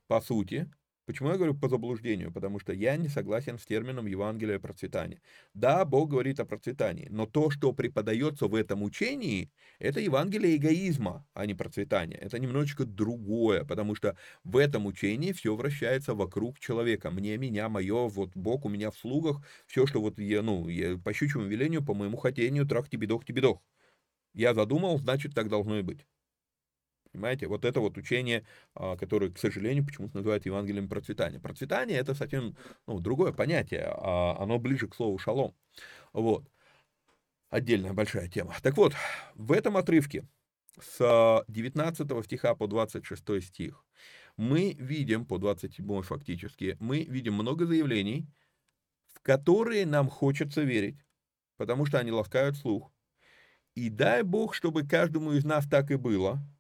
По сути, Почему я говорю по заблуждению? Потому что я не согласен с термином Евангелия процветания. Да, Бог говорит о процветании, но то, что преподается в этом учении, это Евангелие эгоизма, а не процветания. Это немножечко другое, потому что в этом учении все вращается вокруг человека. Мне, меня, мое, вот Бог у меня в слугах, все, что вот я, ну, я по щучьему велению, по моему хотению, трах тебе тебе Я задумал, значит, так должно и быть. Понимаете, вот это вот учение, а, которое, к сожалению, почему-то называют Евангелием процветания. Процветание это совсем ну, другое понятие, а оно ближе к слову шалом. Вот. Отдельная большая тема. Так вот, в этом отрывке с 19 стиха по 26 стих мы видим, по 27 фактически, мы видим много заявлений, в которые нам хочется верить, потому что они ласкают слух. И дай Бог, чтобы каждому из нас так и было –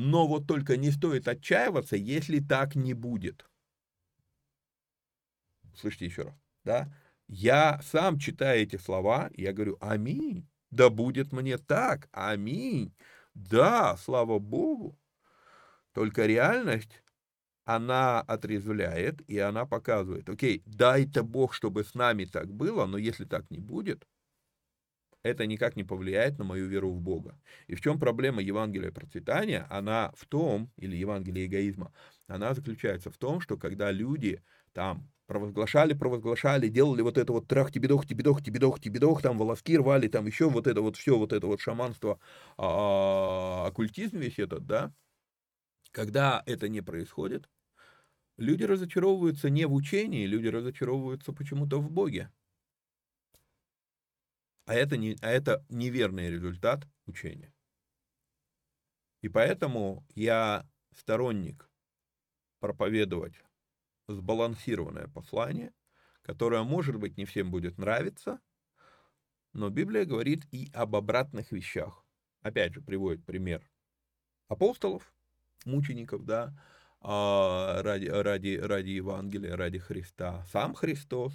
но вот только не стоит отчаиваться, если так не будет. Слышите еще раз, да? Я сам читаю эти слова, я говорю, аминь, да будет мне так, аминь, да, слава Богу. Только реальность, она отрезвляет, и она показывает, окей, дай-то Бог, чтобы с нами так было, но если так не будет, это никак не повлияет на мою веру в Бога. И в чем проблема Евангелия процветания? Она в том, или Евангелия эгоизма, она заключается в том, что когда люди там провозглашали, провозглашали, делали вот это вот трах тебедох, тебедох, тебедох, тебедох, там волоски рвали, там еще вот это вот все, вот это вот шаманство, а, оккультизм весь этот, да, когда это не происходит, люди разочаровываются не в учении, люди разочаровываются почему-то в Боге. А это, не, а это неверный результат учения. И поэтому я сторонник проповедовать сбалансированное послание, которое, может быть, не всем будет нравиться, но Библия говорит и об обратных вещах. Опять же, приводит пример апостолов, мучеников, да, а, ради, ради, ради Евангелия, ради Христа, сам Христос,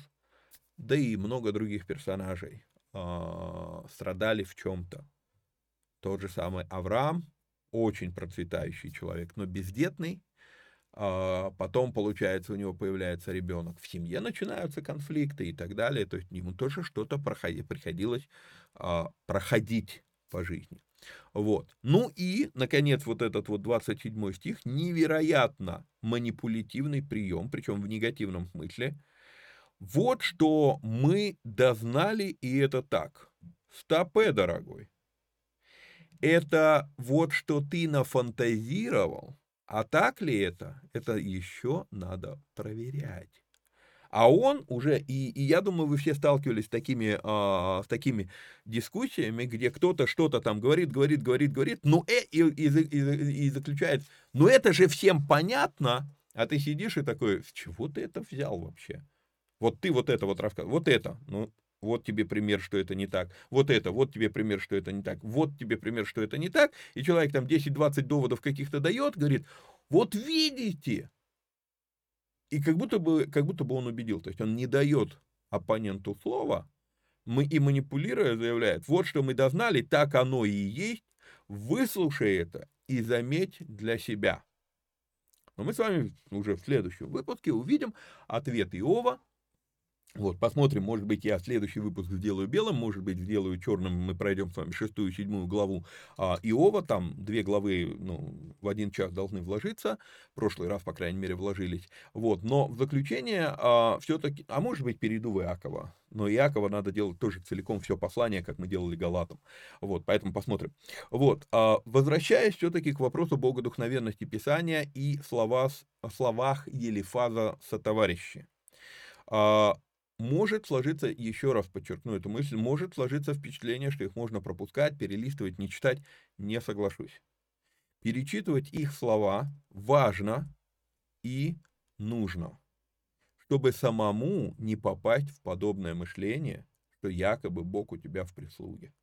да и много других персонажей страдали в чем-то. Тот же самый Авраам, очень процветающий человек, но бездетный, э, потом, получается, у него появляется ребенок, в семье начинаются конфликты и так далее, то есть ему тоже что-то приходилось э, проходить по жизни. Вот. Ну и, наконец, вот этот вот 27 стих, невероятно манипулятивный прием, причем в негативном смысле, вот что мы дознали, и это так. Стопе, дорогой. Это вот что ты нафантазировал, а так ли это, это еще надо проверять. А он уже, и, и я думаю, вы все сталкивались с такими, а, с такими дискуссиями, где кто-то что-то там говорит, говорит, говорит, говорит, ну э, и, и, и, и заключает, ну это же всем понятно, а ты сидишь и такой, с чего ты это взял вообще? Вот ты вот это вот рассказывал, вот это, ну, вот тебе пример, что это не так, вот это, вот тебе пример, что это не так, вот тебе пример, что это не так, и человек там 10-20 доводов каких-то дает, говорит, вот видите, и как будто бы, как будто бы он убедил, то есть он не дает оппоненту слова, мы и манипулируя заявляет, вот что мы дознали, так оно и есть, выслушай это и заметь для себя. Но мы с вами уже в следующем выпуске увидим ответ Иова Вот, посмотрим, может быть, я следующий выпуск сделаю белым, может быть, сделаю черным, мы пройдем с вами шестую, седьмую главу а, Иова, там две главы, ну, в один час должны вложиться, в прошлый раз, по крайней мере, вложились, вот, но в заключение а, все-таки, а может быть, перейду в Иакова, но Иакова надо делать тоже целиком все послание, как мы делали Галатам, вот, поэтому посмотрим. Вот, а, возвращаясь все-таки к вопросу богодухновенности Писания и слова, словах Елифаза сотоварищи. А, может сложиться, еще раз подчеркну эту мысль, может сложиться впечатление, что их можно пропускать, перелистывать, не читать. Не соглашусь. Перечитывать их слова важно и нужно, чтобы самому не попасть в подобное мышление, что якобы Бог у тебя в прислуге.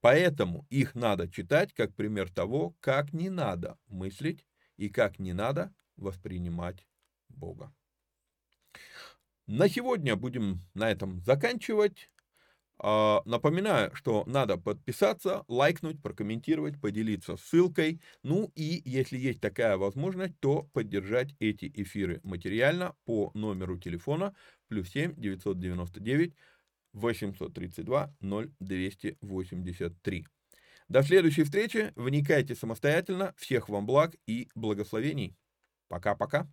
Поэтому их надо читать как пример того, как не надо мыслить и как не надо воспринимать Бога. На сегодня будем на этом заканчивать. А, напоминаю, что надо подписаться, лайкнуть, прокомментировать, поделиться ссылкой. Ну и если есть такая возможность, то поддержать эти эфиры материально по номеру телефона плюс 7 999 832 0283. До следующей встречи. Вникайте самостоятельно. Всех вам благ и благословений. Пока-пока.